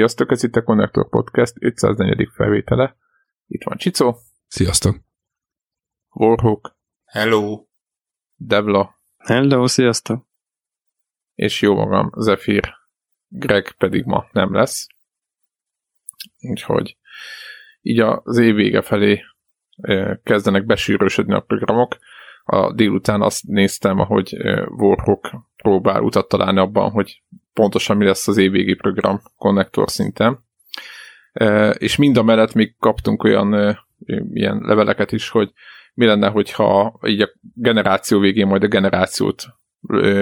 Sziasztok, ez itt a Connector Podcast 504. felvétele. Itt van Csicó. Sziasztok. Warhawk. Hello. Devla. Hello, sziasztok. És jó magam, Zephyr. Greg pedig ma nem lesz. Úgyhogy így az év vége felé kezdenek besűrösödni a programok. A délután azt néztem, ahogy Warhawk próbál utat találni abban, hogy pontosan mi lesz az évvégi program konnektor szinten. És mind a mellett még kaptunk olyan ilyen leveleket is, hogy mi lenne, hogyha így a generáció végén majd a generációt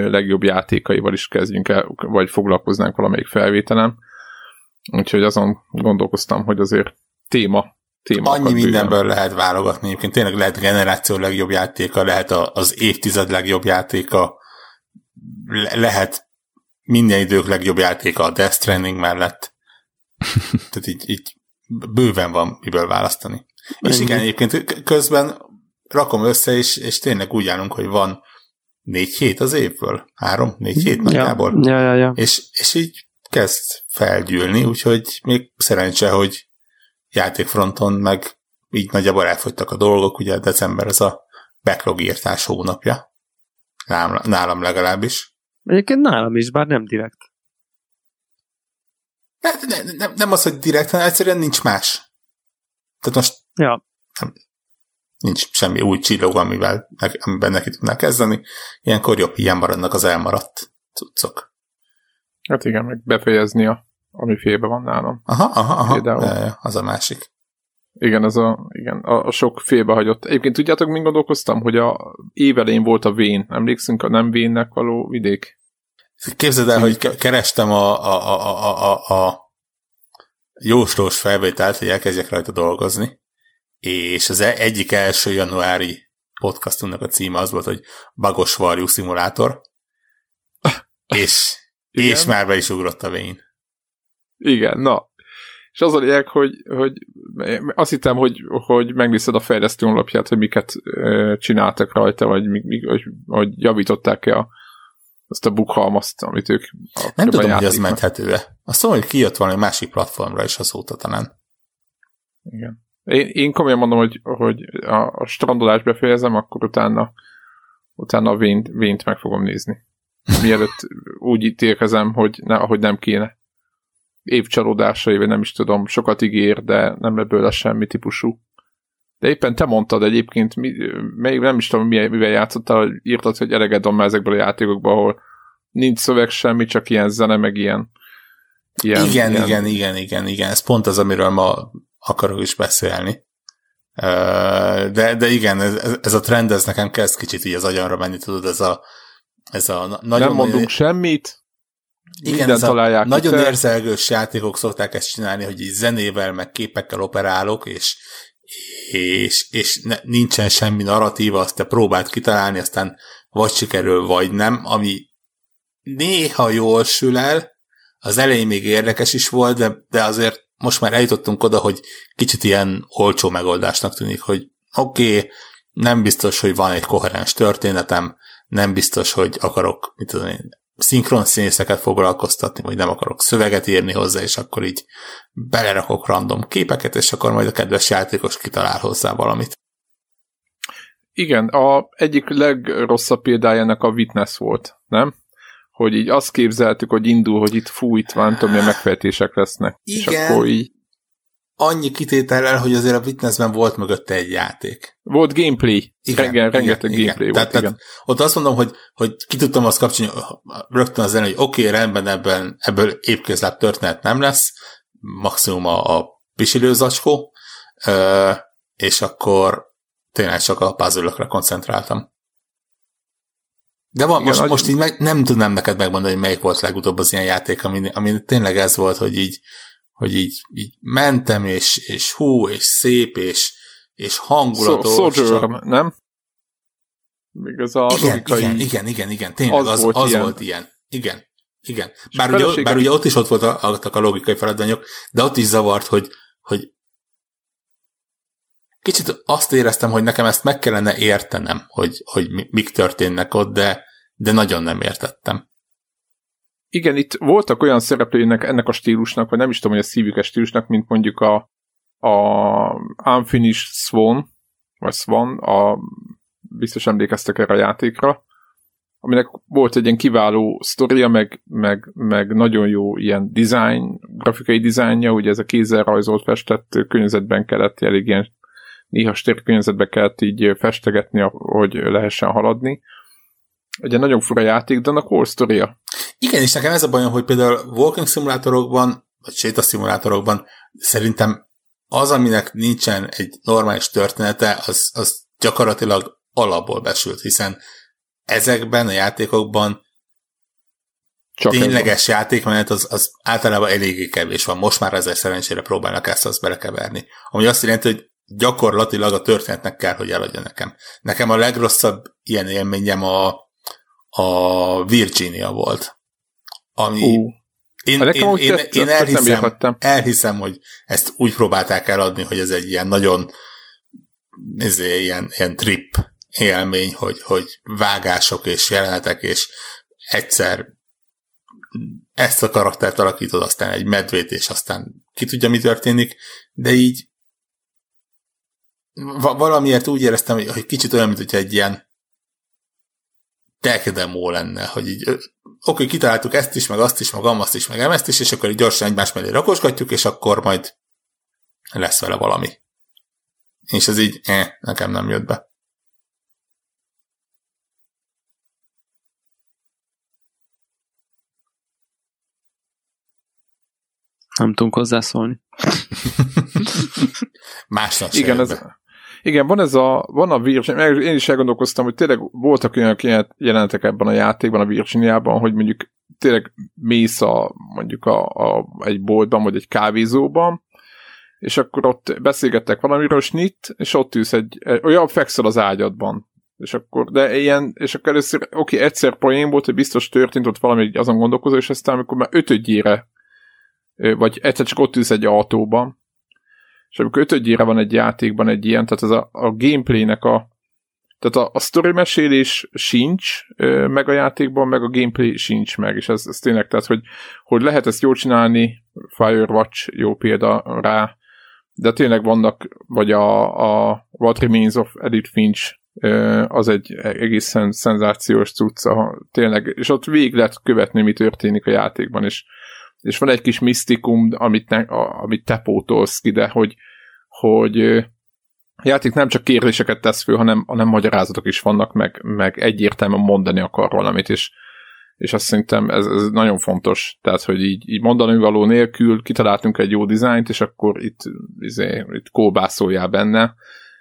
legjobb játékaival is kezdjünk el, vagy foglalkoznánk valamelyik felvételen. Úgyhogy azon gondolkoztam, hogy azért téma téma. Annyi mindenből bőven. lehet válogatni, egyébként tényleg lehet generáció legjobb játéka, lehet az évtized legjobb játéka, lehet minden idők legjobb játéka a Death Stranding mellett. Tehát így, így bőven van miből választani. Ennyi. És igen, egyébként közben rakom össze, és, és tényleg úgy állunk, hogy van négy hét az évből. Három, négy hét nagyjából. Ja, ja, ja. És, és így kezd felgyűlni, úgyhogy még szerencse, hogy játékfronton meg így nagyjából elfogytak a dolgok, ugye december az a backlog írtás hónapja. Nálam, nálam legalábbis. Egyébként nálam is, bár nem direkt. Ne, ne, ne, nem az, hogy direkt, hanem egyszerűen nincs más. Tehát most ja. nem, nincs semmi új csillog, amivel, amiben neki tudnál kezdeni. Ilyenkor jobb ilyen maradnak az elmaradt cuccok. Hát igen, meg befejezni a, ami félbe van nálam. Aha, aha, aha. De, az a másik. Igen, az a, igen, a, a sok félbehagyott. Egyébként tudjátok, mint gondolkoztam, hogy a évelén volt a Vén. Emlékszünk a nem Vénnek való vidék? Képzeld el, hogy kerestem a, a, a, a, a, a jóslós felvételt, hogy elkezdjek rajta dolgozni, és az e- egyik első januári podcastunknak a címe az volt, hogy Bagos Varjú Szimulátor, és, és már be is ugrott a vén. Igen, na. És az a lényeg, hogy, hogy azt hittem, hogy, hogy megnézed a fejlesztő honlapját, hogy miket csináltak rajta, vagy hogy, hogy javították-e a, azt a bukhalmazt, amit ők Nem tudom, hogy az menthető-e. Azt mondom, hogy kijött valami másik platformra is azóta talán. Igen. Én, én komolyan mondom, hogy, hogy a, a strandolást befejezem, akkor utána, utána a vént, vént meg fogom nézni. Mielőtt úgy ítélkezem, hogy ne, ahogy nem kéne. Évcsalódásai, vagy nem is tudom, sokat ígér, de nem ebből lesz semmi típusú. De éppen te mondtad egyébként, mi, még nem is tudom, mivel játszottál, hogy írtad, hogy eleged van már ezekből a játékokból, ahol nincs szöveg semmi, csak ilyen zene, meg ilyen. ilyen igen, ilyen... igen, igen, igen, igen. Ez pont az, amiről ma akarok is beszélni. De, de igen, ez, ez a trend, ez nekem kezd kicsit így az agyamra menni, tudod, ez a, ez a nagyon... Nem mondunk semmit, igen, ez a nagyon érzelgős játékok szokták ezt csinálni, hogy így zenével, meg képekkel operálok, és, és, és ne, nincsen semmi narratíva, azt te próbált kitalálni, aztán vagy sikerül, vagy nem, ami néha jól sül el, az elején még érdekes is volt, de, de azért most már eljutottunk oda, hogy kicsit ilyen olcsó megoldásnak tűnik, hogy oké, okay, nem biztos, hogy van egy koherens történetem, nem biztos, hogy akarok, mit tudom én, szinkron színészeket foglalkoztatni, vagy nem akarok szöveget írni hozzá, és akkor így belerakok random képeket, és akkor majd a kedves játékos kitalál hozzá valamit. Igen, a egyik legrosszabb példája ennek a Witness volt, nem? Hogy így azt képzeltük, hogy indul, hogy itt fújt, van, tudom, milyen megfejtések lesznek. Igen, és akkor így... annyi kitétellel, hogy azért a Witnessben volt mögötte egy játék. Volt gameplay. Igen, Renge, rengeteg igen, gameplay igen. volt, tehát, igen. Tehát ott azt mondom, hogy, hogy ki tudtam azt kapcsolni rögtön az hogy oké, okay, rendben ebben, ebből épkézláb történet nem lesz, maximum a, a pisilőzacskó, és akkor tényleg csak a puzzle koncentráltam. De van, Igen, most, most így meg, nem tudnám neked megmondani, hogy melyik volt legutóbb az ilyen játék, ami, ami tényleg ez volt, hogy így, hogy így, így mentem, és, és hú, és szép, és, és hangulatos. Soldier, csak... nem? Még az a igen, igen, igen, igen, igen, tényleg az, az, volt, az ilyen. volt ilyen. Igen, igen. Bár ugye, bár ugye ott is ott voltak a logikai feladványok, de ott is zavart, hogy, hogy kicsit azt éreztem, hogy nekem ezt meg kellene értenem, hogy, hogy mik történnek ott, de, de nagyon nem értettem. Igen, itt voltak olyan szereplőinek ennek a stílusnak, vagy nem is tudom, hogy a szívük stílusnak, mint mondjuk a, a Unfinished Swan, vagy Swan, a, biztos emlékeztek erre a játékra, aminek volt egy ilyen kiváló sztoria, meg, meg, meg nagyon jó ilyen design, grafikai dizájnja, ugye ez a kézzel rajzolt festett környezetben kellett, elég ilyen néha környezetbe kellett így festegetni, hogy lehessen haladni. Ugye nagyon fura játék, de annak sztoria. Igen, és nekem ez a bajom, hogy például walking szimulátorokban, vagy sétaszimulátorokban szerintem az, aminek nincsen egy normális története, az, az gyakorlatilag alapból besült, hiszen ezekben a játékokban csak tényleges játékmenet az, az általában eléggé kevés van. Most már ezzel szerencsére próbálnak ezt azt belekeverni. Ami azt jelenti, hogy gyakorlatilag a történetnek kell, hogy eladja nekem. Nekem a legrosszabb ilyen élményem a, a Virginia volt. Ami uh. Én, én, én, én, én elhiszem, elhiszem, hogy ezt úgy próbálták eladni, hogy ez egy ilyen nagyon ez ilyen, ilyen trip élmény, hogy, hogy vágások és jelenetek, és egyszer ezt a karaktert alakítod, aztán egy medvét, és aztán ki tudja, mi történik, de így valamiért úgy éreztem, hogy, hogy kicsit olyan, mint hogyha egy ilyen tech demo lenne, hogy így oké, kitaláltuk ezt is, meg azt is, meg azt is, meg ezt is, és akkor így gyorsan egymás mellé rakosgatjuk, és akkor majd lesz vele valami. És ez így, eh, nekem nem jött be. Nem tudunk hozzászólni. Másnak Igen, ez, igen, van ez a, van a Virginia, én is elgondolkoztam, hogy tényleg voltak olyan jelenetek ebben a játékban, a Virginiában, hogy mondjuk tényleg mész a, mondjuk a, a, egy boltban, vagy egy kávézóban, és akkor ott beszélgettek valamiről, snit, és ott ülsz egy, olyan fekszel az ágyadban. És akkor, de ilyen, és akkor először, oké, egyszer poén volt, hogy biztos történt ott valami azon gondolkozó, és aztán amikor már ötödjére, vagy egyszer csak ott ülsz egy autóban, és amikor ötödjére van egy játékban egy ilyen, tehát ez a, a gameplaynek a tehát a, a story mesélés sincs meg a játékban, meg a gameplay sincs meg, és ez, ez tényleg, tehát hogy, hogy lehet ezt jól csinálni, Firewatch jó példa rá, de tényleg vannak, vagy a, a What Remains of Edith Finch az egy egészen szenzációs cucca, tényleg, és ott végig lehet követni, mi történik a játékban, és és van egy kis misztikum, amit, ne, a, amit te pótolsz ki, de hogy, hogy a játék nem csak kérdéseket tesz föl, hanem, hanem magyarázatok is vannak, meg, meg egyértelműen mondani akar valamit, és, és azt szerintem ez, ez nagyon fontos, tehát, hogy így, így mondani való nélkül kitaláltunk egy jó dizájnt, és akkor itt, izé, itt kóbászoljál benne,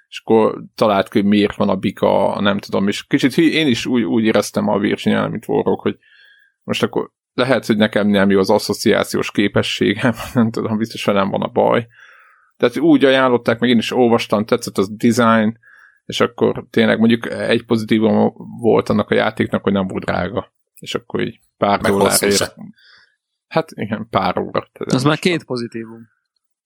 és akkor talált ki, miért van a bika, nem tudom, és kicsit én is úgy, úgy éreztem a Virginia, mint Warrock, hogy most akkor lehet, hogy nekem nem jó az asszociációs képességem, nem tudom, biztos, hogy nem van a baj. Tehát úgy ajánlották, meg én is olvastam, tetszett az design, és akkor tényleg mondjuk egy pozitívum volt annak a játéknak, hogy nem volt drága. És akkor így pár meg dollárért. Hát igen, pár óra. Az már két pozitívum.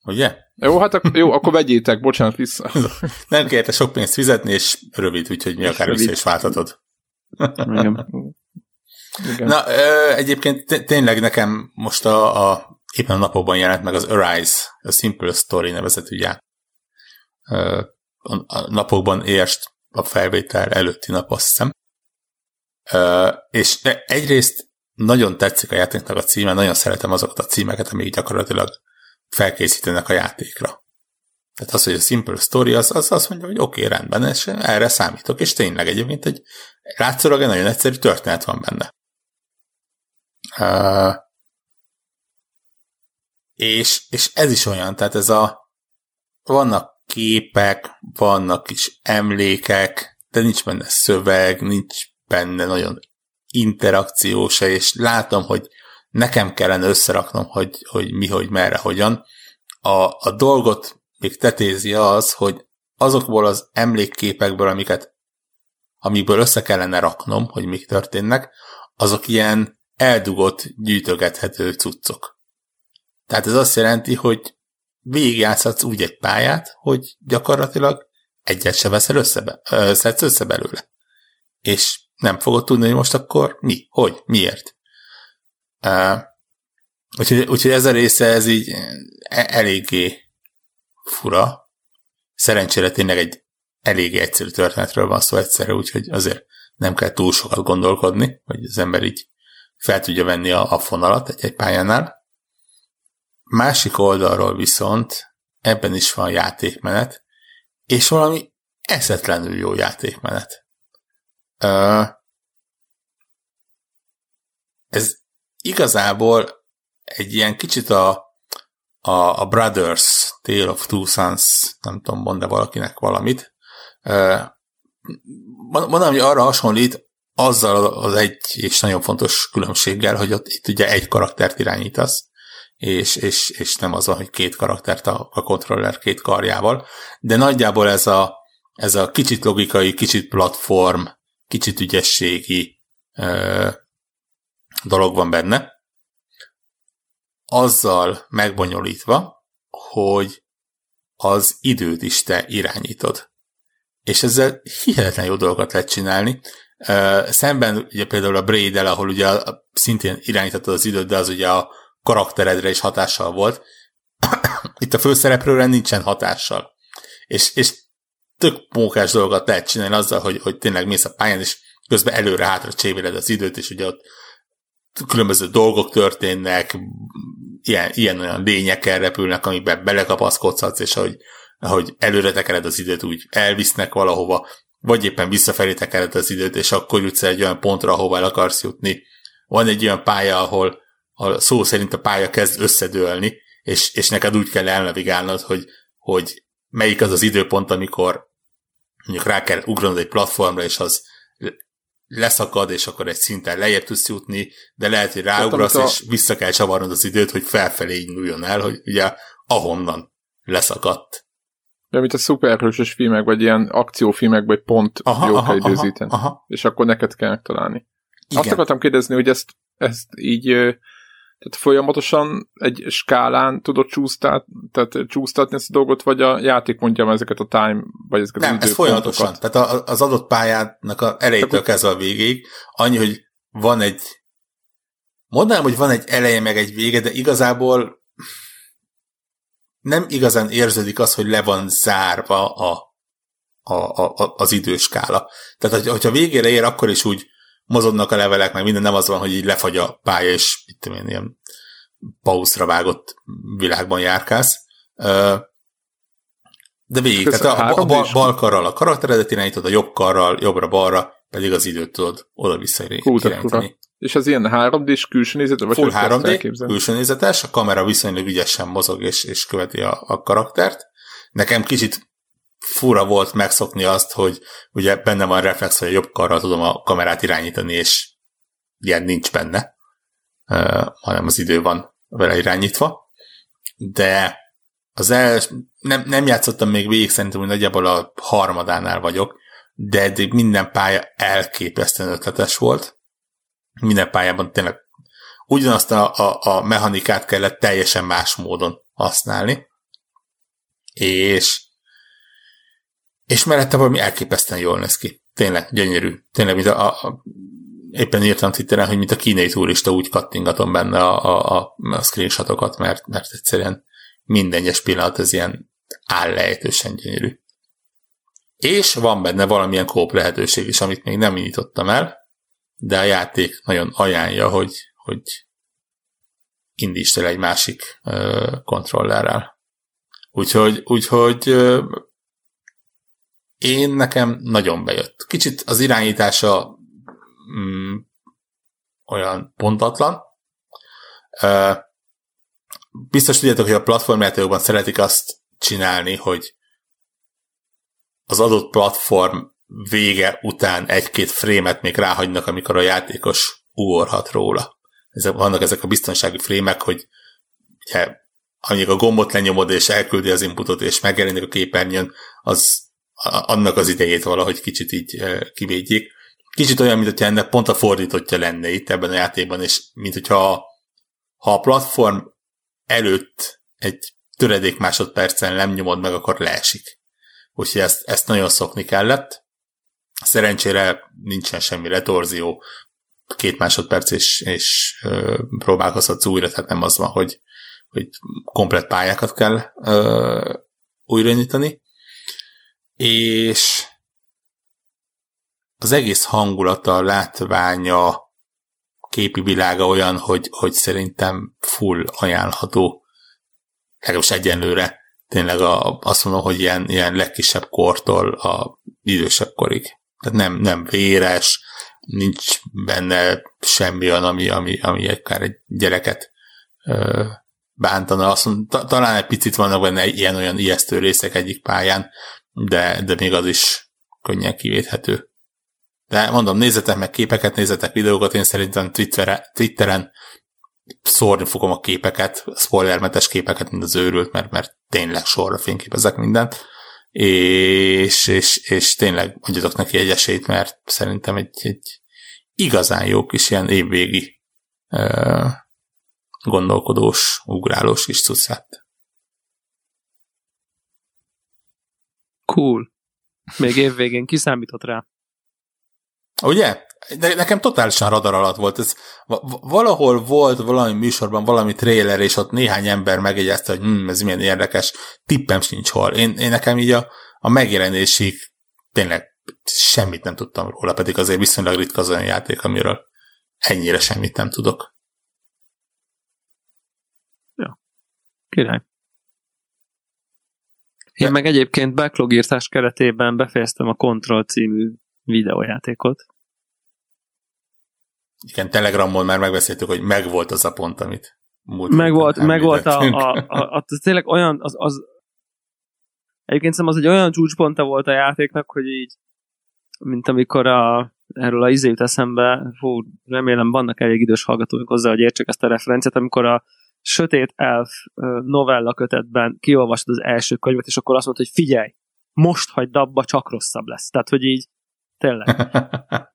Ugye? Jó, hát ak- jó, akkor vegyétek, bocsánat, vissza. nem kérte sok pénzt fizetni, és rövid, úgyhogy mi akár vissza is váltatod. Igen. Igen. Na, ö, egyébként tényleg nekem most a, a éppen a napokban jelent meg az Arise, a Simple Story nevezetű játék. A napokban érst a felvétel előtti nap, azt hiszem. Ö, és egyrészt nagyon tetszik a játéknak a címe, nagyon szeretem azokat a címeket, amik gyakorlatilag felkészítenek a játékra. Tehát az, hogy a Simple Story, az, az azt mondja, hogy oké, okay, rendben, és erre számítok, és tényleg egyébként egy látszólag egy nagyon egyszerű történet van benne. Uh, és, és ez is olyan, tehát ez a vannak képek, vannak is emlékek, de nincs benne szöveg, nincs benne nagyon interakció se, és látom, hogy nekem kellene összeraknom, hogy, hogy mi, hogy merre, hogyan. A, a dolgot még tetézi az, hogy azokból az emlékképekből, amiket amikből össze kellene raknom, hogy mik történnek, azok ilyen eldugott, gyűjtögethető cuccok. Tehát ez azt jelenti, hogy végigjátszhatsz úgy egy pályát, hogy gyakorlatilag egyet se veszel össze, ö, össze belőle. És nem fogod tudni, hogy most akkor mi, hogy, miért. Uh, úgyhogy, úgyhogy ez a része, ez így e, eléggé fura. Szerencsére tényleg egy elég egyszerű történetről van szó egyszerre, úgyhogy azért nem kell túl sokat gondolkodni, hogy az ember így fel tudja venni a, a fonalat egy-egy pályánál. Másik oldalról viszont ebben is van játékmenet, és valami eszetlenül jó játékmenet. Ez igazából egy ilyen kicsit a, a, a Brothers Tale of Two Sons, nem tudom, mond valakinek valamit. Mondom, hogy arra hasonlít, azzal az egy és nagyon fontos különbséggel, hogy ott itt ugye egy karaktert irányítasz, és, és, és nem az hogy két karaktert a, a kontroller két karjával, de nagyjából ez a, ez a kicsit logikai, kicsit platform, kicsit ügyességi ö, dolog van benne, azzal megbonyolítva, hogy az időt is te irányítod. És ezzel hihetetlen jó dolgokat lehet csinálni. Szemben ugye például a braid ahol ugye szintén irányítottad az időt, de az ugye a karakteredre is hatással volt. Itt a főszereplőre nincsen hatással. És, és tök mókás dolgokat lehet csinálni azzal, hogy, hogy tényleg mész a pályán, és közben előre-hátra csévéled az időt, és ugye ott különböző dolgok történnek, ilyen, ilyen olyan lényekkel repülnek, amiben belekapaszkodsz, és ahogy, ahogy előre tekered az időt, úgy elvisznek valahova, vagy éppen visszafelé tekered az időt, és akkor jutsz egy olyan pontra, ahova el akarsz jutni. Van egy olyan pálya, ahol a szó szerint a pálya kezd összedőlni, és, és neked úgy kell elnavigálnod, hogy, hogy melyik az az időpont, amikor mondjuk rá kell ugranod egy platformra, és az leszakad, és akkor egy szinten lejjebb tudsz jutni, de lehet, hogy ráugrasz, a... és vissza kell csavarnod az időt, hogy felfelé induljon el, hogy ugye ahonnan leszakadt. De mint a szuperhősös filmek, vagy ilyen akciófilmek, vagy pont aha, jó kell időzíteni. Aha, aha. És akkor neked kell megtalálni. Igen. Azt akartam kérdezni, hogy ezt, ezt így tehát folyamatosan egy skálán tudod csúsztát, tehát csúsztatni ezt a dolgot, vagy a játék mondja ezeket a time, vagy ezeket Nem, az ez folyamatosan. Tehát az adott pályának a elejétől kezdve a végéig, annyi, hogy van egy mondanám, hogy van egy eleje meg egy vége, de igazából nem igazán érződik az, hogy le van zárva a, a, a, az időskála. Tehát, hogyha végére ér, akkor is úgy mozognak a levelek, meg minden nem az van, hogy így lefagy a pálya, és itt tudom én, ilyen pauszra vágott világban járkálsz. De végig, tehát a, a bal, bal karral a karakteredet irányítod, a jobb karral, jobbra-balra, pedig az időt tudod oda-vissza irányítani. És az ilyen 3D-s külső nézetes? Vagy Full 3D, külső nézetes, a kamera viszonylag ügyesen mozog és, és követi a, a karaktert. Nekem kicsit fura volt megszokni azt, hogy ugye benne van reflex, hogy a jobb karral tudom a kamerát irányítani, és ilyen nincs benne, uh, hanem az idő van vele irányítva. De az el, nem, nem játszottam még végig, szerintem, hogy nagyjából a harmadánál vagyok, de eddig minden pálya elképesztően ötletes volt. Minden pályában tényleg ugyanazt a, a, a mechanikát kellett teljesen más módon használni, és és mellette valami elképesztően jól néz ki. Tényleg, gyönyörű. Tényleg, mint a, a éppen írtam Twitteren, hogy mint a kínai turista úgy kattingatom benne a, a, a, a screenshotokat, mert, mert egyszerűen minden egyes pillanat ez ilyen állejtősen gyönyörű. És van benne valamilyen kóp lehetőség is, amit még nem nyitottam el, de a játék nagyon ajánlja, hogy, hogy indítsd el egy másik uh, kontrollerrel. Úgyhogy, úgyhogy uh, én nekem nagyon bejött. Kicsit az irányítása mm, olyan pontatlan. Uh, biztos tudjátok, hogy a platformjátékokban szeretik azt csinálni, hogy az adott platform vége után egy-két frémet még ráhagynak, amikor a játékos ugorhat róla. Ezek, vannak ezek a biztonsági frémek, hogy ugye, amíg a gombot lenyomod és elküldi az inputot és megjelenik a képernyőn, az annak az idejét valahogy kicsit így kivédjék. Kicsit olyan, mint hogyha ennek pont a fordítottja lenne itt ebben a játékban, és mint hogyha ha a platform előtt egy töredék másodpercen nem nyomod meg, akkor leesik. Úgyhogy ezt, ezt nagyon szokni kellett. Szerencsére nincsen semmi retorzió, két másodperc és, és próbálkozhatsz újra, tehát nem az van, hogy, hogy komplet pályákat kell ö, újraindítani. És az egész hangulata, látványa, képi világa olyan, hogy, hogy szerintem full ajánlható, legalábbis egyenlőre. Tényleg a, azt mondom, hogy ilyen, ilyen legkisebb kortól a idősebb korig. Tehát nem, nem véres, nincs benne semmi olyan, ami, ami, ami akár egy gyereket ö, bántana. Azt mondom, ta, talán egy picit vannak benne ilyen-olyan ijesztő részek egyik pályán, de, de még az is könnyen kivéthető. De mondom, nézzetek meg képeket, nézzetek videókat, én szerintem Twittere, Twitteren szórni fogom a képeket, spoilermentes képeket, mint az őrült, mert, mert tényleg sorra fényképezek mindent, és, és, és tényleg adjatok neki egy esélyt, mert szerintem egy, egy igazán jó kis ilyen évvégi uh, gondolkodós, ugrálós kis cuccát. Cool. Még évvégén kiszámított rá. Ugye? De nekem totálisan radar alatt volt. Ez, valahol volt valami műsorban valami trailer, és ott néhány ember megjegyezte, hogy hm, ez milyen érdekes, tippem sincs hol. Én, én nekem így a, a megjelenésig tényleg semmit nem tudtam róla, pedig azért viszonylag ritka az olyan játék, amiről ennyire semmit nem tudok. Ja. Király. Én De... meg egyébként backlogírtás keretében befejeztem a Control című videójátékot. Igen, Telegramon már megbeszéltük, hogy megvolt az a pont, amit múlt megvolt, megvolt a, a, a, a, a, tényleg olyan, az, az egyébként szerintem az egy olyan csúcsponta volt a játéknak, hogy így, mint amikor a, erről a izé jut eszembe, fú, remélem vannak elég idős hallgatóink hozzá, hogy értsek ezt a referenciát, amikor a Sötét Elf novella kötetben kiolvastad az első könyvet, és akkor azt mondta, hogy figyelj, most hagyd abba, csak rosszabb lesz. Tehát, hogy így tényleg.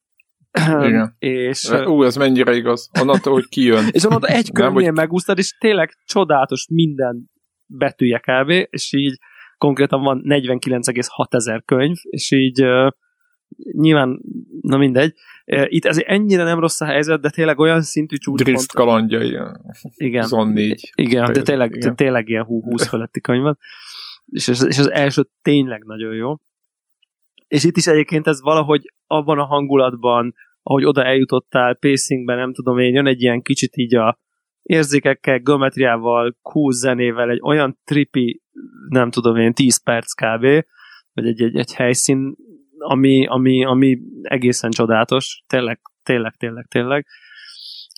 Igen. És, Ú, ez mennyire igaz. Onnantól, hogy kijön. és onnantól egy könyvnél hogy... megúsztad, és tényleg csodálatos minden betűje kb. És így konkrétan van 49,6 ezer könyv, és így uh, nyilván, na mindegy. Uh, itt ez ennyire nem rossz a helyzet, de tényleg olyan szintű csúcspont. Driszt kalandjai. Igen. 24. Igen, de tényleg, igen. tényleg ilyen 20 feletti könyv van. És, és az első tényleg nagyon jó. És itt is egyébként ez valahogy abban a hangulatban, ahogy oda eljutottál pacingben, nem tudom én, jön egy ilyen kicsit így a érzékekkel, geometriával, cool zenével, egy olyan tripi, nem tudom én, 10 perc kb, vagy egy, egy, egy helyszín, ami, ami, ami egészen csodálatos, tényleg, tényleg, tényleg, tényleg.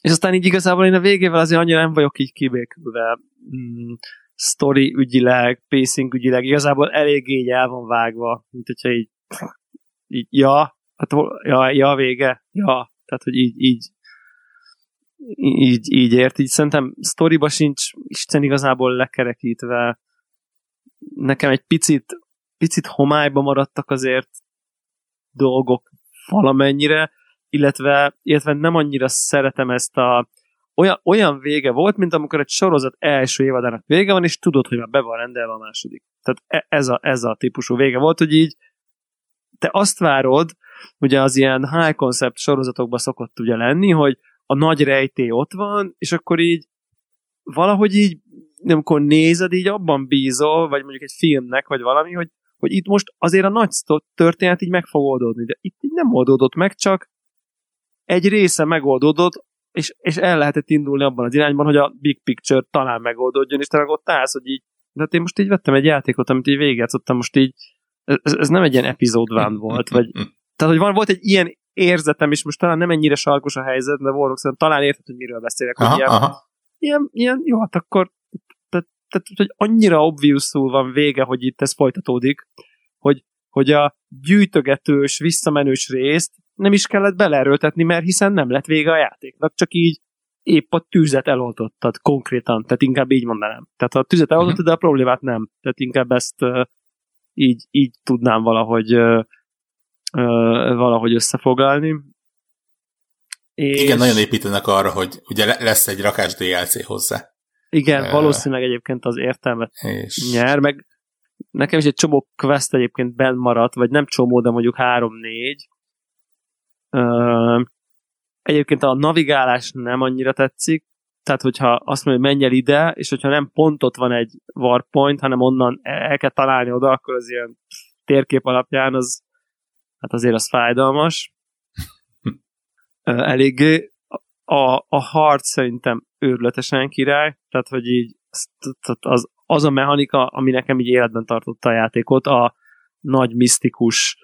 És aztán így igazából én a végével azért annyira nem vagyok így kibékülve mm, story ügyileg, pacing ügyileg, igazából eléggé így el van vágva, mint hogyha így így, ja, hát, ja, ja, vége, ja, tehát, hogy így, így, így, így ért, így szerintem sztoriba sincs Isten igazából lekerekítve. Nekem egy picit, picit homályba maradtak azért dolgok valamennyire, illetve, illetve nem annyira szeretem ezt a olyan, olyan vége volt, mint amikor egy sorozat első évadának vége van, és tudod, hogy már be van rendelve a második. Tehát e, ez a, ez a típusú vége volt, hogy így te azt várod, ugye az ilyen high concept sorozatokban szokott ugye lenni, hogy a nagy rejté ott van, és akkor így valahogy így, amikor nézed, így abban bízol, vagy mondjuk egy filmnek, vagy valami, hogy, hogy itt most azért a nagy történet így meg fog oldódni, de itt így nem oldódott meg, csak egy része megoldódott, és, és el lehetett indulni abban az irányban, hogy a big picture talán megoldódjon, és te meg ott állsz, hogy így, de hát én most így vettem egy játékot, amit így végigjátszottam, most így ez, ez nem egy ilyen epizódván volt, vagy tehát, hogy van, volt egy ilyen érzetem, és most talán nem ennyire sarkos a helyzet, de Warlock szerintem talán érted, hogy miről beszélek, hogy aha, ilyen, aha. ilyen, ilyen, jó, hát akkor tehát, tehát, hogy annyira obvious van vége, hogy itt ez folytatódik, hogy, hogy a gyűjtögetős, visszamenős részt nem is kellett beleerőltetni, mert hiszen nem lett vége a játéknak, csak így épp a tűzet eloltottad konkrétan, tehát inkább így mondanám. Tehát a tüzet eloltottad, uh-huh. de a problémát nem. Tehát inkább ezt így, így tudnám valahogy ö, ö, valahogy összefoglalni. És... Igen, nagyon építenek arra, hogy ugye lesz egy rakás DLC hozzá. Igen, uh, valószínűleg egyébként az értelmet és... nyer, meg nekem is egy csomó quest egyébként benn maradt, vagy nem csomó, de mondjuk három-négy. Uh, Egyébként a navigálás nem annyira tetszik, tehát hogyha azt mondja, hogy menj el ide, és hogyha nem pont ott van egy warpoint, hanem onnan el kell találni oda, akkor az ilyen térkép alapján az, hát azért az fájdalmas. Eléggé a, a harc szerintem őrületesen király, tehát hogy így az, az a mechanika, ami nekem így életben tartotta a játékot, a nagy misztikus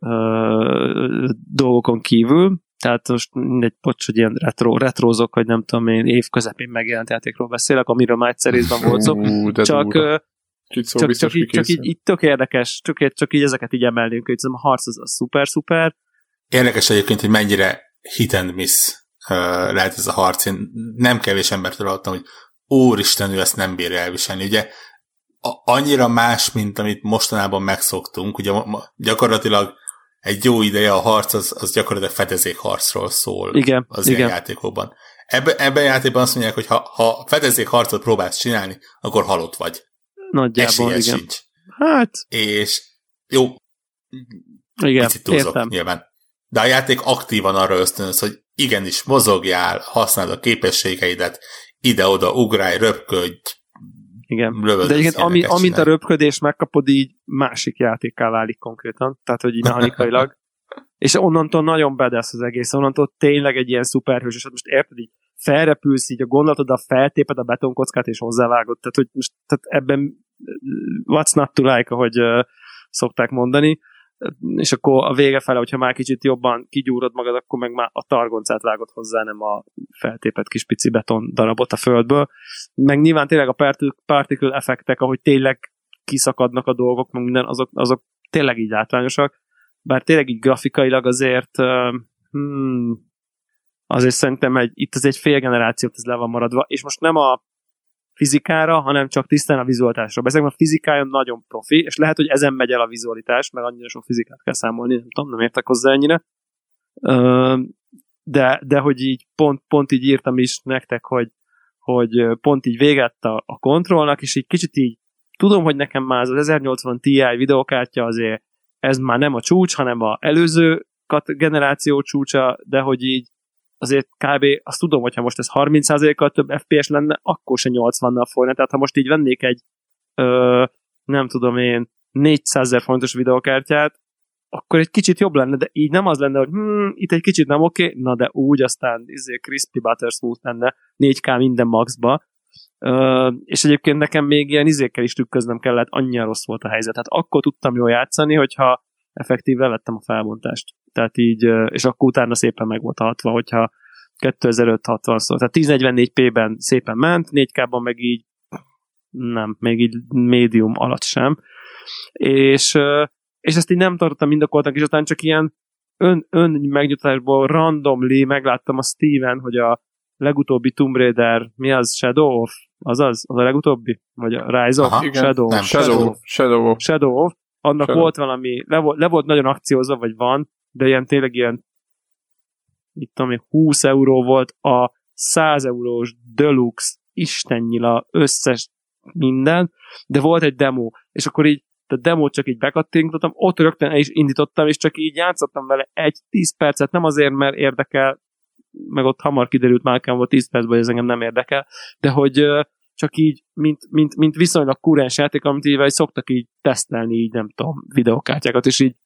ö, dolgokon kívül, tehát most mindegy, bocs, hogy ilyen retro, retrózok, hogy nem tudom én, év közepén megjelent játékról beszélek, amiről már egyszer részben volt szó. Csak, csak, csak, így, csak így, így, tök érdekes, csak, csak így ezeket így emelnünk, hogy a harc az, az szuper, szuper. Érdekes egyébként, hogy mennyire hit and miss uh, lehet ez a harc. Én nem kevés embertől hallottam, hogy úristen, ő ezt nem bírja elviselni. Ugye a, annyira más, mint amit mostanában megszoktunk, ugye gyakorlatilag egy jó ideje a harc, az, az gyakorlatilag fedezékharcról szól igen, az igen. ilyen játékokban. Ebben, ebben a játékban azt mondják, hogy ha, ha fedezékharcot próbálsz csinálni, akkor halott vagy. Nagyjából, igen. Sincs. Hát... És jó, igen, túlzok, értem. nyilván. De a játék aktívan arra ösztönöz, hogy igenis mozogjál, használd a képességeidet, ide-oda ugrálj, röpködj, igen. De igen, ami, amint a röpködés megkapod, így másik játékká válik konkrétan, tehát hogy így mechanikailag. és onnantól nagyon bedesz az egész, onnantól tényleg egy ilyen szuperhős, és hát most érted így, felrepülsz így a gondolatod, a feltéped a betonkockát, és hozzávágod. Tehát, hogy most tehát ebben what's not to like, ahogy uh, szokták mondani és akkor a vége fele, hogyha már kicsit jobban kigyúrod magad, akkor meg már a targoncát vágod hozzá, nem a feltépet kis pici beton darabot a földből. Meg nyilván tényleg a particle effektek, ahogy tényleg kiszakadnak a dolgok, meg minden, azok, azok tényleg így látványosak, bár tényleg így grafikailag azért hmm, azért szerintem egy, itt az egy fél generációt ez le van maradva, és most nem a fizikára, hanem csak tisztán a vizualitásra mert a fizikája nagyon profi, és lehet, hogy ezen megy el a vizualitás, mert annyira sok fizikát kell számolni, nem tudom, nem értek hozzá ennyire. De, de hogy így pont, pont így írtam is nektek, hogy, hogy pont így véget a, a kontrollnak, és így kicsit így tudom, hogy nekem már az 1080 Ti videokártya azért ez már nem a csúcs, hanem a előző generáció csúcsa, de hogy így azért kb. azt tudom, hogyha most ez 30%-kal több FPS lenne, akkor se 80-nal folyna. Tehát ha most így vennék egy ö, nem tudom én 400 ezer fontos videokártyát, akkor egy kicsit jobb lenne, de így nem az lenne, hogy hm, itt egy kicsit nem oké, okay, na de úgy aztán izé, crispy butter smooth lenne, 4K minden maxba, Uh, és egyébként nekem még ilyen izékkel is tükköznem kellett, annyira rossz volt a helyzet. Tehát akkor tudtam jól játszani, hogyha effektív vettem a felbontást. Tehát így, és akkor utána szépen meg volt hatva, hogyha 2560 szó. Tehát 1044p-ben szépen ment, 4K-ban meg így nem, még így médium alatt sem. És, és ezt így nem tartottam mindakoltnak, és aztán csak ilyen ön, ön megnyugtatásból randomly megláttam a Steven, hogy a legutóbbi Tomb Raider, mi az? Shadow of? Az az? Az a legutóbbi? Vagy a Rise of? Aha, Shadow, nem, Shadow, Shadow, Shadow, Shadow of annak Sajnál. volt valami, le volt, le volt nagyon akciózva, vagy van, de ilyen tényleg ilyen itt tudom 20 euró volt a 100 eurós deluxe istennyila összes minden, de volt egy demo, és akkor így a demót csak így bekattintottam, ott rögtön el is indítottam, és csak így játszottam vele egy 10 percet, nem azért, mert érdekel, meg ott hamar kiderült már volt 10 percben, hogy ez engem nem érdekel, de hogy csak így, mint, mint, mint viszonylag kurens játék, amit így szoktak így tesztelni, így nem tudom, videokártyákat, és így,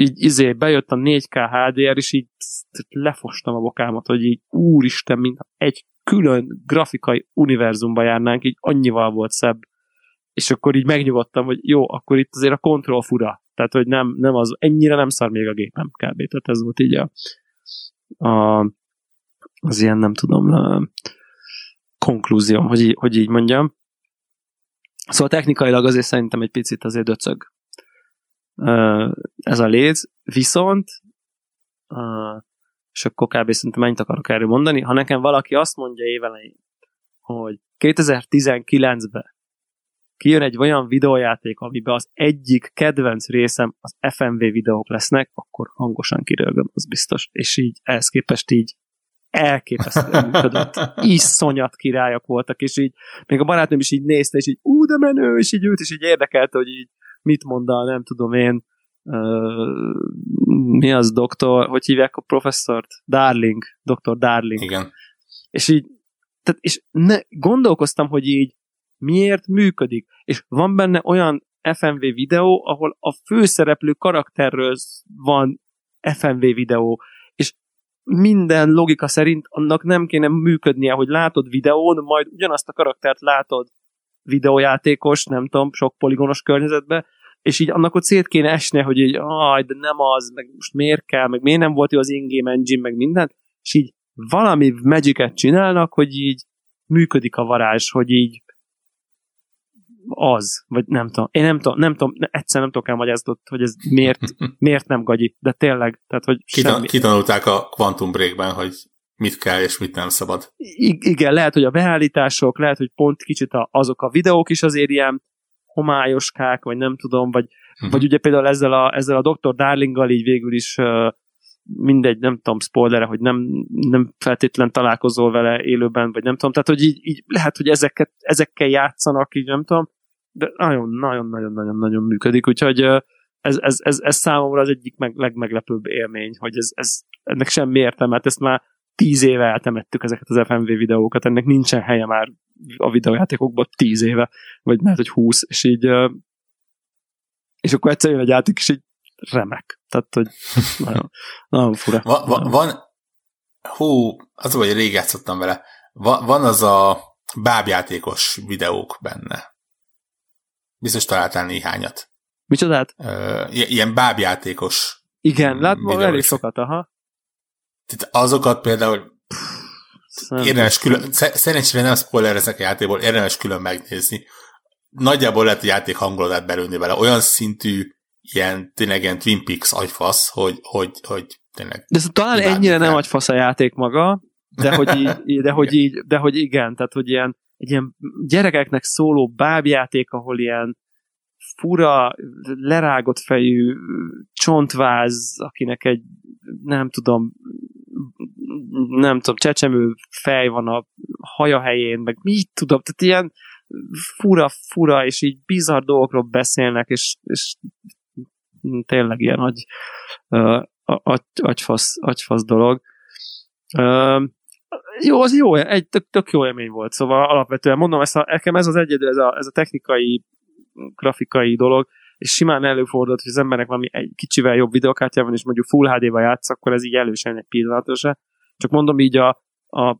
így izé, bejött a 4K HDR, és így psz, lefostam a bokámat, hogy így úristen, mint egy külön grafikai univerzumba járnánk, így annyival volt szebb. És akkor így megnyugodtam, hogy jó, akkor itt azért a kontroll fura. Tehát, hogy nem, nem az, ennyire nem szar még a gépem kb. Tehát ez volt így a, a az ilyen, nem tudom, konklúzióm, hogy, hogy így mondjam. Szóval technikailag azért szerintem egy picit azért döcög ez a léz, viszont és akkor kb. szerintem mennyit akarok erről mondani, ha nekem valaki azt mondja évelején, hogy 2019-ben kijön egy olyan videójáték, amiben az egyik kedvenc részem az FMV videók lesznek, akkor hangosan kirölgöm, az biztos. És így ehhez képest így elképesztően működött. Iszonyat királyok voltak, és így még a barátnőm is így nézte, és így ú, de menő, és így ült, és így érdekelte, hogy így mit mond a, nem tudom én, mi az doktor, hogy hívják a professzort? Darling, doktor Darling. Igen. És így, tehát, és ne, gondolkoztam, hogy így miért működik. És van benne olyan FMV videó, ahol a főszereplő karakterről van FMV videó, és minden logika szerint annak nem kéne működnie, hogy látod videón, majd ugyanazt a karaktert látod videójátékos, nem tudom, sok poligonos környezetbe, és így annak ott szét kéne esnie, hogy így, aj, de nem az, meg most miért kell, meg miért nem volt jó az in-game engine, meg minden, és így valami magic csinálnak, hogy így működik a varázs, hogy így az, vagy nem tudom. Én nem tudom, nem tudom, egyszer nem tudok elmagyarázni, hogy ez miért, miért nem gagyi, de tényleg, tehát, hogy Kitan- Kitanulták a Quantum Breakben, hogy mit kell és mit nem szabad. I- igen, lehet, hogy a beállítások, lehet, hogy pont kicsit a, azok a videók is azért ilyen homályoskák, vagy nem tudom, vagy, uh-huh. vagy ugye például ezzel a, ezzel a Dr. Darlinggal így végül is mindegy, nem tudom, spoiler hogy nem, nem feltétlen találkozol vele élőben, vagy nem tudom, tehát hogy így, így lehet, hogy ezeket, ezekkel játszanak, így nem tudom, de nagyon-nagyon-nagyon-nagyon-nagyon működik, úgyhogy ez, ez, ez, ez számomra az egyik meg, legmeglepőbb élmény, hogy ez, ez, ennek semmi értelme, mert ezt már tíz éve eltemettük ezeket az FMV videókat, ennek nincsen helye már a videójátékokban tíz éve, vagy lehet, hogy húsz, és így és akkor egyszer jön egy játék, és így remek. Tehát, hogy nagyon, nagyon fura. Va, va, van, hú, az hogy rég játszottam vele, va, van az a bábjátékos videók benne. Biztos találtál néhányat. Micsodát? Uh, ilyen bábjátékos Igen, látom elég sokat, aha. Tehát azokat például Szerintem. érdemes külön, szerencsére nem spoilerezek a játékból, érdemes külön megnézni. Nagyjából lehet a játék hangulatát belőni vele. Olyan szintű ilyen, tényleg ilyen Twin Peaks agyfasz, hogy, hogy, hogy tényleg... De ez talán ennyire nem agyfasz a játék maga, de hogy így, de hogy így, de hogy igen, tehát hogy ilyen, egy ilyen gyerekeknek szóló bábjáték, ahol ilyen fura, lerágott fejű csontváz, akinek egy, nem tudom, nem tudom, csecsemő fej van a haja helyén, meg mit tudom, tehát ilyen fura, fura, és így bizarr dolgokról beszélnek, és, és tényleg ilyen agy, agy, agyfasz, agyfasz dolog. Jó, az jó, egy tök, tök jó élmény volt, szóval alapvetően mondom, ezt a, nekem ez az egyedül, ez a, ez a technikai, grafikai dolog, és simán előfordult, hogy az embernek valami egy kicsivel jobb videokártyával, és mondjuk Full HD-val játsz, akkor ez így elősen egy pillanatosra. Csak mondom így a, a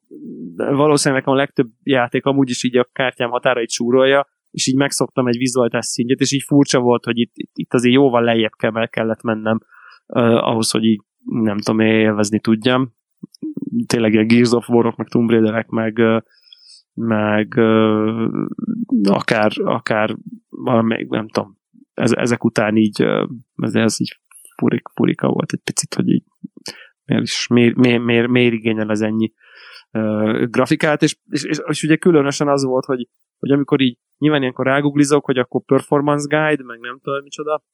valószínűleg a legtöbb játék amúgy is így a kártyám határait súrolja, és így megszoktam egy vizualitás szintjét, és így furcsa volt, hogy itt, itt, itt azért jóval lejjebb kell, kellett mennem uh, ahhoz, hogy így nem tudom, élvezni tudjam. Tényleg ilyen Gears of War-ok, meg Tomb Raiderek, meg, meg uh, akár, akár valamelyik, nem tudom, ez, ezek után így, ez, ez így furik, furika volt egy picit, hogy így miért, is, miért, miért, miért, miért igényel ez ennyi uh, grafikát, és, és, és, és ugye különösen az volt, hogy, hogy amikor így nyilván ilyenkor ráguglizok, hogy akkor performance guide, meg nem tudom micsoda,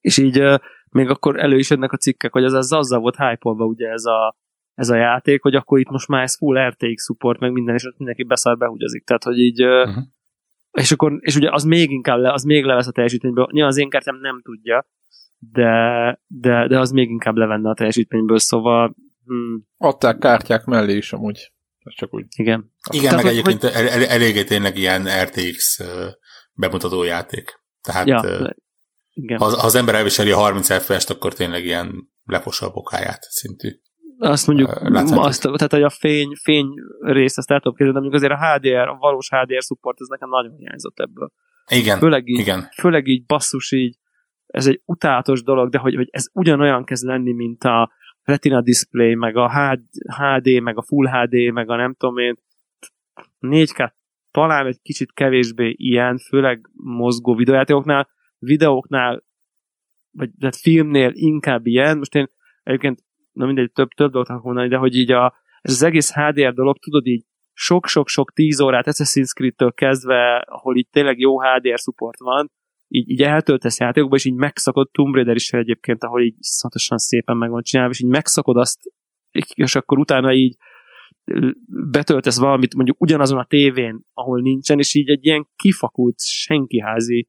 és így uh, még akkor elő is jönnek a cikkek, hogy az, az azzal volt hype ugye ez a, ez a játék, hogy akkor itt most már ez full RTX support, meg minden, és ott mindenki beszár behugyazik. Tehát, hogy így uh-huh. és akkor, és ugye az még inkább le, az még levesz a teljesítményből. Nyilván az én kártyám nem tudja, de, de, de az még inkább levenne a teljesítményből, szóval hmm. Adták kártyák mellé is amúgy. Csak úgy. Igen. Igen, Tehát, meg hogy, egyébként hogy... El, eléggé tényleg ilyen RTX bemutató játék. Tehát ja, de, igen. Ha, ha az ember elviseli a 30 FPS-t, akkor tényleg ilyen lefossa a bokáját szintű. Azt mondjuk, azt, tehát hogy a fény, fény részt azt el tudom képzelni, de mondjuk azért a HDR, a valós HDR support, ez nekem nagyon hiányzott ebből. Igen, főleg így, igen. Főleg így basszus így, ez egy utálatos dolog, de hogy, hogy ez ugyanolyan kezd lenni, mint a retina display, meg a HD, meg a Full HD, meg a nem tudom én, 4K talán egy kicsit kevésbé ilyen, főleg mozgó videójátékoknál, videóknál, vagy tehát filmnél inkább ilyen, most én egyébként, na mindegy, több, több dolgot mondani, de hogy így a, ez az egész HDR dolog, tudod így sok-sok-sok tíz órát Assassin's Creed-től kezdve, ahol itt tényleg jó HDR support van, így, így eltöltesz játékokba, és így megszakod Tomb Raider is egyébként, ahol így szatosan szépen meg van csinálva, és így megszakod azt, és akkor utána így betöltesz valamit mondjuk ugyanazon a tévén, ahol nincsen, és így egy ilyen kifakult senkiházi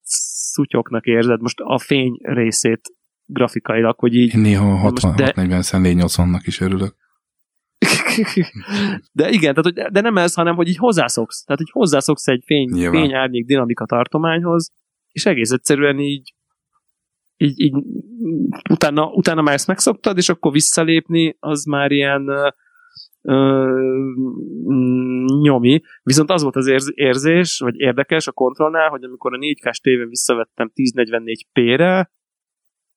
szutyoknak érzed most a fény részét grafikailag, hogy így... Én néha 60, de... 40 480-nak is örülök. de igen, tehát, de nem ez, hanem hogy így hozzászoksz. Tehát, hogy hozzászoksz egy fény, fény-árnyék dinamika tartományhoz, és egész egyszerűen így így, így utána, utána már ezt megszoktad, és akkor visszalépni, az már ilyen ö, nyomi. Viszont az volt az érz, érzés, vagy érdekes a kontrollnál, hogy amikor a 4K-s tévén visszavettem 1044p-re,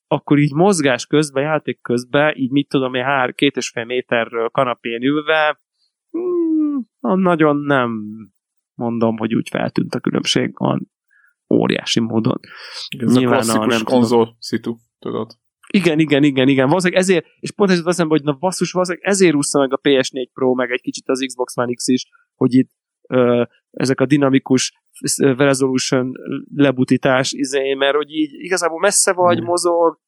akkor így mozgás közben, játék közben, így mit tudom én, hár, két és fél méterről kanapén ülve, hmm, nagyon nem mondom, hogy úgy feltűnt a különbség, van óriási módon. Ez Nyilván a klasszikus a, nem konzol tudom. szitu, tudod. Igen, igen, igen, igen. Valószínűleg ezért, és pont ez eszembe, hogy na basszus, valószínűleg ezért úszta meg a PS4 Pro, meg egy kicsit az Xbox One X is, hogy itt ö, ezek a dinamikus resolution lebutítás izé, mert hogy így igazából messze vagy, mm. mozog,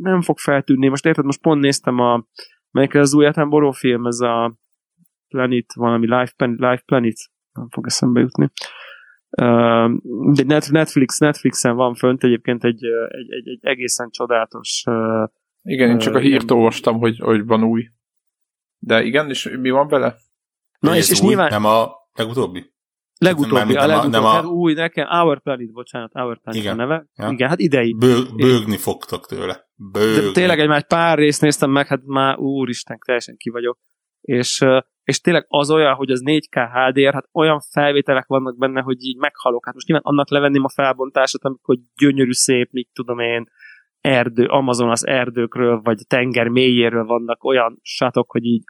nem fog feltűnni. Most érted, most pont néztem a, melyik az új Boró film, ez a Planet, valami Life, Life Planet, nem fog eszembe jutni. De Netflix, Netflixen van fönt egyébként egy, egy, egy, egy egészen csodálatos Igen, én csak a hírt olvastam, hogy, hogy van új. De igen, és mi van vele? Na és, és új, nyilván... Nem a legutóbbi? Legutóbbi, a legutóbbi, nem a... hát új nekem, Our Planet, bocsánat, Our Planet Igen. a neve. Ja. Igen, hát idei. Bő, bőgni fogtok tőle. Bőgni. De tényleg egy már pár részt néztem meg, hát már úristen, teljesen ki vagyok. És, és tényleg az olyan, hogy az 4K HDR, hát olyan felvételek vannak benne, hogy így meghalok. Hát most nyilván annak levenném a felbontását, amikor gyönyörű szép, mit tudom én, erdő, Amazon az erdőkről, vagy tenger mélyéről vannak olyan satok, hogy így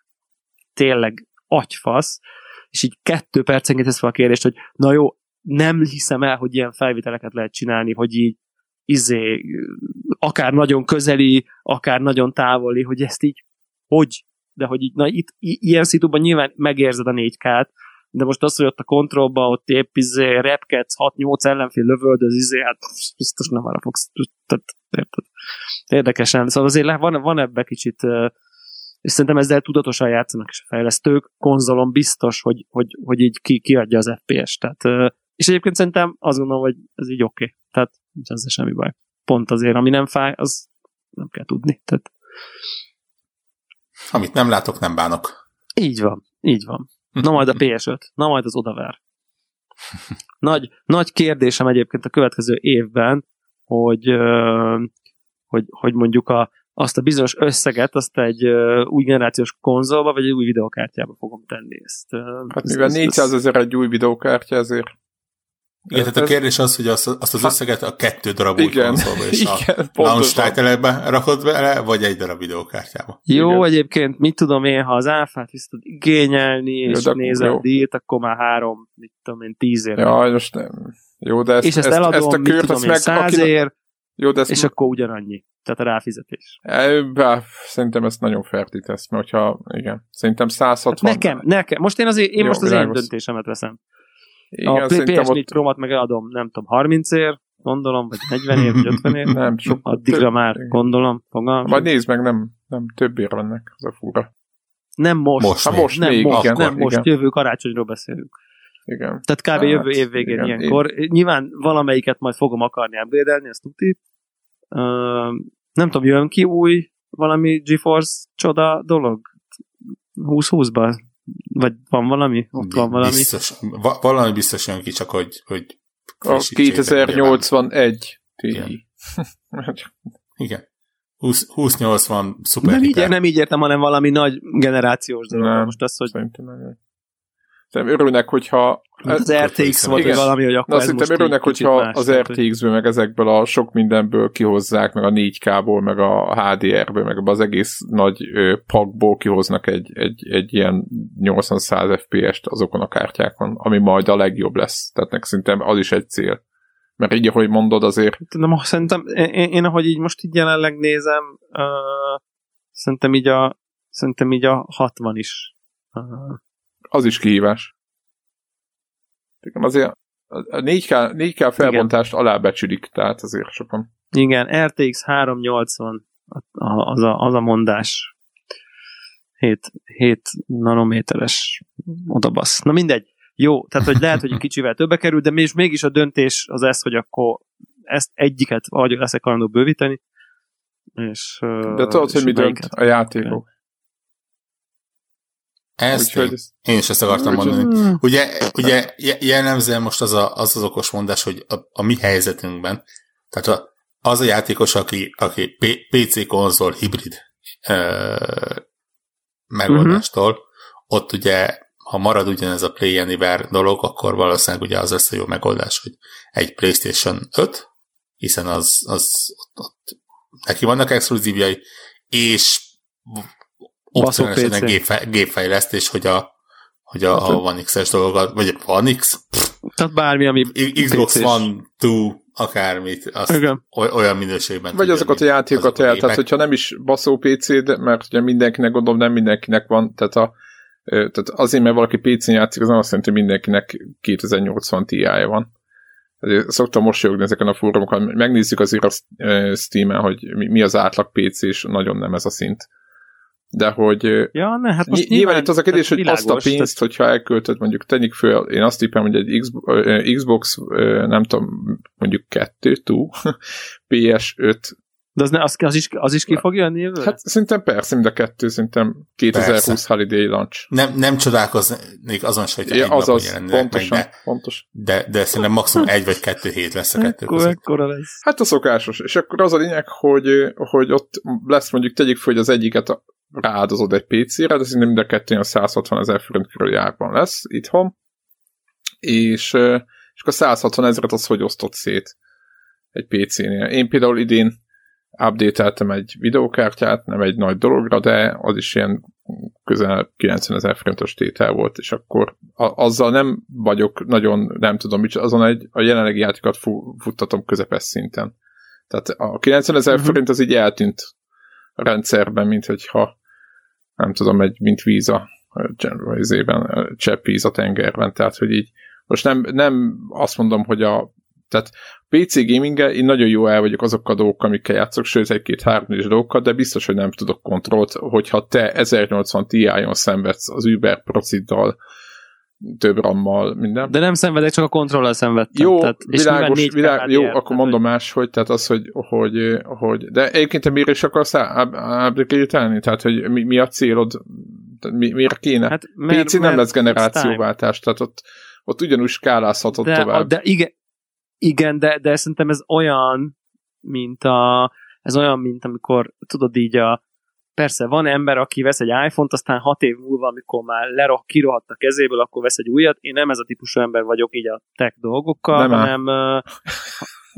tényleg agyfasz, és így kettő percenként tesz fel a kérdést, hogy na jó, nem hiszem el, hogy ilyen felvételeket lehet csinálni, hogy így izé, akár nagyon közeli, akár nagyon távoli, hogy ezt így hogy, de hogy így, na itt ilyen szituban nyilván megérzed a 4K-t, de most az, hogy ott a kontrollba, ott épp izé, repkedsz, 6-8 ellenfél lövöldöz, izé, hát biztos nem arra fogsz, tehát? Érdekesen, szóval azért van, van ebbe kicsit és szerintem ezzel tudatosan játszanak is a fejlesztők, konzolon biztos, hogy, hogy, hogy így ki, kiadja az FPS-t. Tehát, és egyébként szerintem azt gondolom, hogy ez így oké. Okay. Tehát nincs ezzel semmi baj. Pont azért, ami nem fáj, az nem kell tudni. Tehát... Amit nem látok, nem bánok. Így van, így van. Na majd a PS5, na majd az odaver. Nagy, nagy kérdésem egyébként a következő évben, hogy, hogy, hogy mondjuk a, azt a bizonyos összeget, azt egy uh, új generációs konzolba, vagy egy új videokártyába fogom tenni ezt. Uh, hát mivel 400 ezer egy új videokártya, ezért igen, tehát a kérdés az, hogy azt, azt az összeget a kettő darab új konzolba és igen, a launch rakod bele, vagy egy darab videokártyába. Jó, igen. egyébként mit tudom én, ha az áfát is tud igényelni, jó, és nézed dílt, akkor már három, mit tudom én, tíz ér. Ja, most nem. Jó, de ezt, és ezt, ezt eladom, ezt a kört, mit tudom én, százért, jó, de ezt és m- akkor ugyanannyi. Tehát a ráfizetés. Bá, szerintem ezt nagyon fertítesz, mert hogyha, igen, szerintem 160... Hát nekem, nekem. Most én, azért, én Jó, most az én döntésemet veszem. Igen, a PS4 ott... Pro-mat meg eladom, nem tudom, 30 ér, gondolom, vagy 40 ér, vagy 50 ér. nem, sok Addigra több, már igen. gondolom, fogalmam. Majd nézd meg, nem, nem több ér vannak, az a fura. Nem most. Most, ha most nem még, most, igen, nem most, jövő karácsonyról beszélünk. Igen. Tehát kb. Hát, jövő év végén igen, ilyenkor. Én... Nyilván valamelyiket majd fogom akarni upgrade ezt tuti. Uh, nem tudom, jön ki új valami GeForce csoda dolog? 20-20-ban? Vagy van valami? Ott van valami? Biztos, va- valami biztos jön ki, csak hogy, hogy a 2081 Igen. Igen. 2080 szuper nem így, nem így értem, hanem valami nagy generációs dolog. Nem, Most az, hogy... Szerintem nem. Szerintem örülnek, hogyha... Az RTX igen. valami, hogy akkor Na, szerintem örülnek, hogyha az RTX-ből, meg ezekből a sok mindenből kihozzák, meg a 4K-ból, meg a HDR-ből, meg az egész nagy pakból kihoznak egy, egy, egy ilyen 80-100 FPS-t azokon a kártyákon, ami majd a legjobb lesz. Tehát szerintem az is egy cél. Mert így, ahogy mondod, azért... Nem, szerintem, én, én ahogy így most így jelenleg nézem, uh, szerintem így a szerintem így a 60 is uh, az is kihívás. Azért a 4K, 4K felbontást Igen. alábecsülik, tehát azért sokan. Igen, RTX 380 az a, az a mondás. 7, 7 nanométeres odabasz. Na mindegy. Jó, tehát hogy lehet, hogy kicsivel többe kerül, de mégis, mégis a döntés az ez, hogy akkor ezt egyiket vagy leszek hajlandó bővíteni, és... De tudod, hogy mi dönt a játékok? Ezt én, én is ezt akartam mondani. Ugye, ugye jellemzően most az, a, az az okos mondás, hogy a, a mi helyzetünkben, tehát a, az a játékos, aki, aki PC konzol hibrid ö, megoldástól, uh-huh. ott ugye, ha marad ugyanez a Play Anywhere dolog, akkor valószínűleg ugye az lesz a jó megoldás, hogy egy PlayStation 5, hiszen az, az ott, ott neki vannak exkluzívjai, és opcionálisan gépfej, gépfejlesztés, hogy a, hogy a, hát, a One X-es dolgokat, vagy One X? Tehát bármi, ami Xbox One, Two, akármit, azt Igen. olyan minőségben. Vagy azokat a játékokat el, tehát hogyha nem is baszó PC, de, mert ugye mindenkinek gondolom nem mindenkinek van, tehát a tehát azért, mert valaki PC-n játszik, az nem azt jelenti, hogy mindenkinek 2080 ti van. Ezért szoktam mosolyogni ezeken a fórumokon, megnézzük azért a Steam-en, hogy mi az átlag PC, és nagyon nem ez a szint de hogy ja, ne, hát most nyilván, nyilván itt az a kérdés, hogy világos, azt a pénzt, tehát... hogyha elköltöd, mondjuk tegyük föl, én azt tippem, hogy egy Xbox, nem tudom, mondjuk kettő, tú, PS5 de az, ne, az, az, is, az is ki fog jönni jövőre? Hát szerintem persze, mind a kettő, szerintem 2020 persze. Holiday Launch. Nem, nem csodálkoznék azon se, hogy ja, egy azaz, napon pontosan, meg, de, pontos. De, de szerintem maximum egy vagy kettő hét lesz a kettő Ekkor, között. lesz. Hát a szokásos. És akkor az a lényeg, hogy, hogy ott lesz mondjuk, tegyük fel, hogy az egyiket rááldozod egy PC-re, de szerintem mind a kettő a 160 ezer forint körül járban lesz itthon, és, és akkor 160 ezeret az hogy osztott szét egy PC-nél. Én például idén update egy videókártyát, nem egy nagy dologra, de az is ilyen közel 90 ezer forintos tétel volt, és akkor a, azzal nem vagyok nagyon, nem tudom, azon egy, a jelenlegi játékokat futtatom közepes szinten. Tehát a 90 ezer uh-huh. forint az így eltűnt a rendszerben, mint hogyha nem tudom, egy, mint víz a izében, csepp víz a tengerben, tehát hogy így most nem, nem azt mondom, hogy a tehát PC gaming én nagyon jó el vagyok azokkal a dolgokkal, amikkel játszok, sőt egy-két három is dolgokkal, de biztos, hogy nem tudok kontrollt, hogyha te 1080 Ti-on szenvedsz az Uber prociddal, több rammal, minden. De nem szenvedek, csak a kontrollal szenvedtem. Jó, tehát, és világos, világ, jó, akkor tehát, mondom más, hogy tehát az, hogy, hogy, hogy de egyébként te miért is akarsz upgrade Tehát, hogy mi, mi a célod? Mi, miért kéne? Hát, mert, PC nem lesz generációváltás, tehát ott, ott ugyanúgy skálázhatod de, tovább. A, de igen, igen, de, de szerintem ez olyan, mint a, ez olyan, mint amikor, tudod így a, persze van ember, aki vesz egy iPhone-t, aztán hat év múlva, amikor már leroh, kirohadt a kezéből, akkor vesz egy újat. Én nem ez a típusú ember vagyok így a tech dolgokkal, nem hanem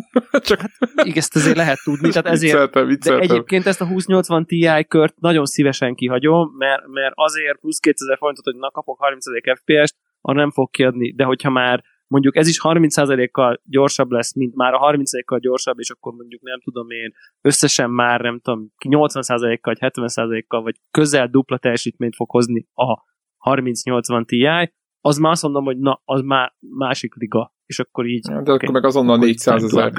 Csak... Hát, igen, ezt azért lehet tudni, tehát ezért, vicceltem, vicceltem. de egyébként ezt a 2080 Ti kört nagyon szívesen kihagyom, mert, mert azért plusz 2000 forintot, hogy na kapok 30 FPS-t, arra nem fog kiadni, de hogyha már mondjuk ez is 30%-kal gyorsabb lesz, mint már a 30%-kal gyorsabb, és akkor mondjuk nem tudom én, összesen már nem tudom, 80%-kal, vagy 70%-kal, vagy közel dupla teljesítményt fog hozni a 3080 Ti, az már azt mondom, hogy na, az már másik liga, és akkor így... De okay, akkor meg azonnal 400 ezer.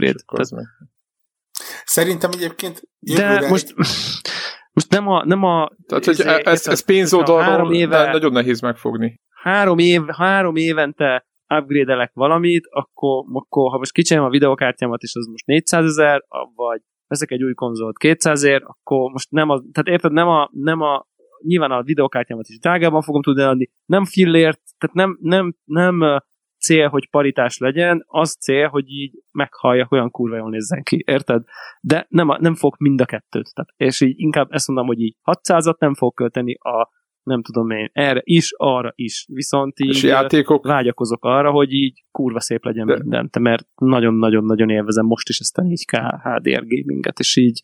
Szerintem egyébként De most, most nem a... Nem a Tehát, hogy ez, ez, ez pénzoldalról éve, nagyon nehéz megfogni. Három, év, három évente upgrade-elek valamit, akkor, akkor ha most kicserélem a videokártyámat, és az most 400 ezer, vagy veszek egy új konzolt 200 ér, akkor most nem a, tehát érted, nem a, nem a nyilván a videokártyámat is drágában fogom tudni adni, nem fillért, tehát nem, nem, nem cél, hogy paritás legyen, az cél, hogy így meghallja, olyan kurva jól nézzen ki, érted? De nem, nem fog mind a kettőt. Tehát, és így inkább ezt mondom, hogy így 600-at nem fog költeni a nem tudom én, erre is, arra is. Viszont így játékok... vágyakozok arra, hogy így kurva szép legyen De... mindent, mert nagyon-nagyon-nagyon élvezem most is ezt a 4K HDR gaminget, és így,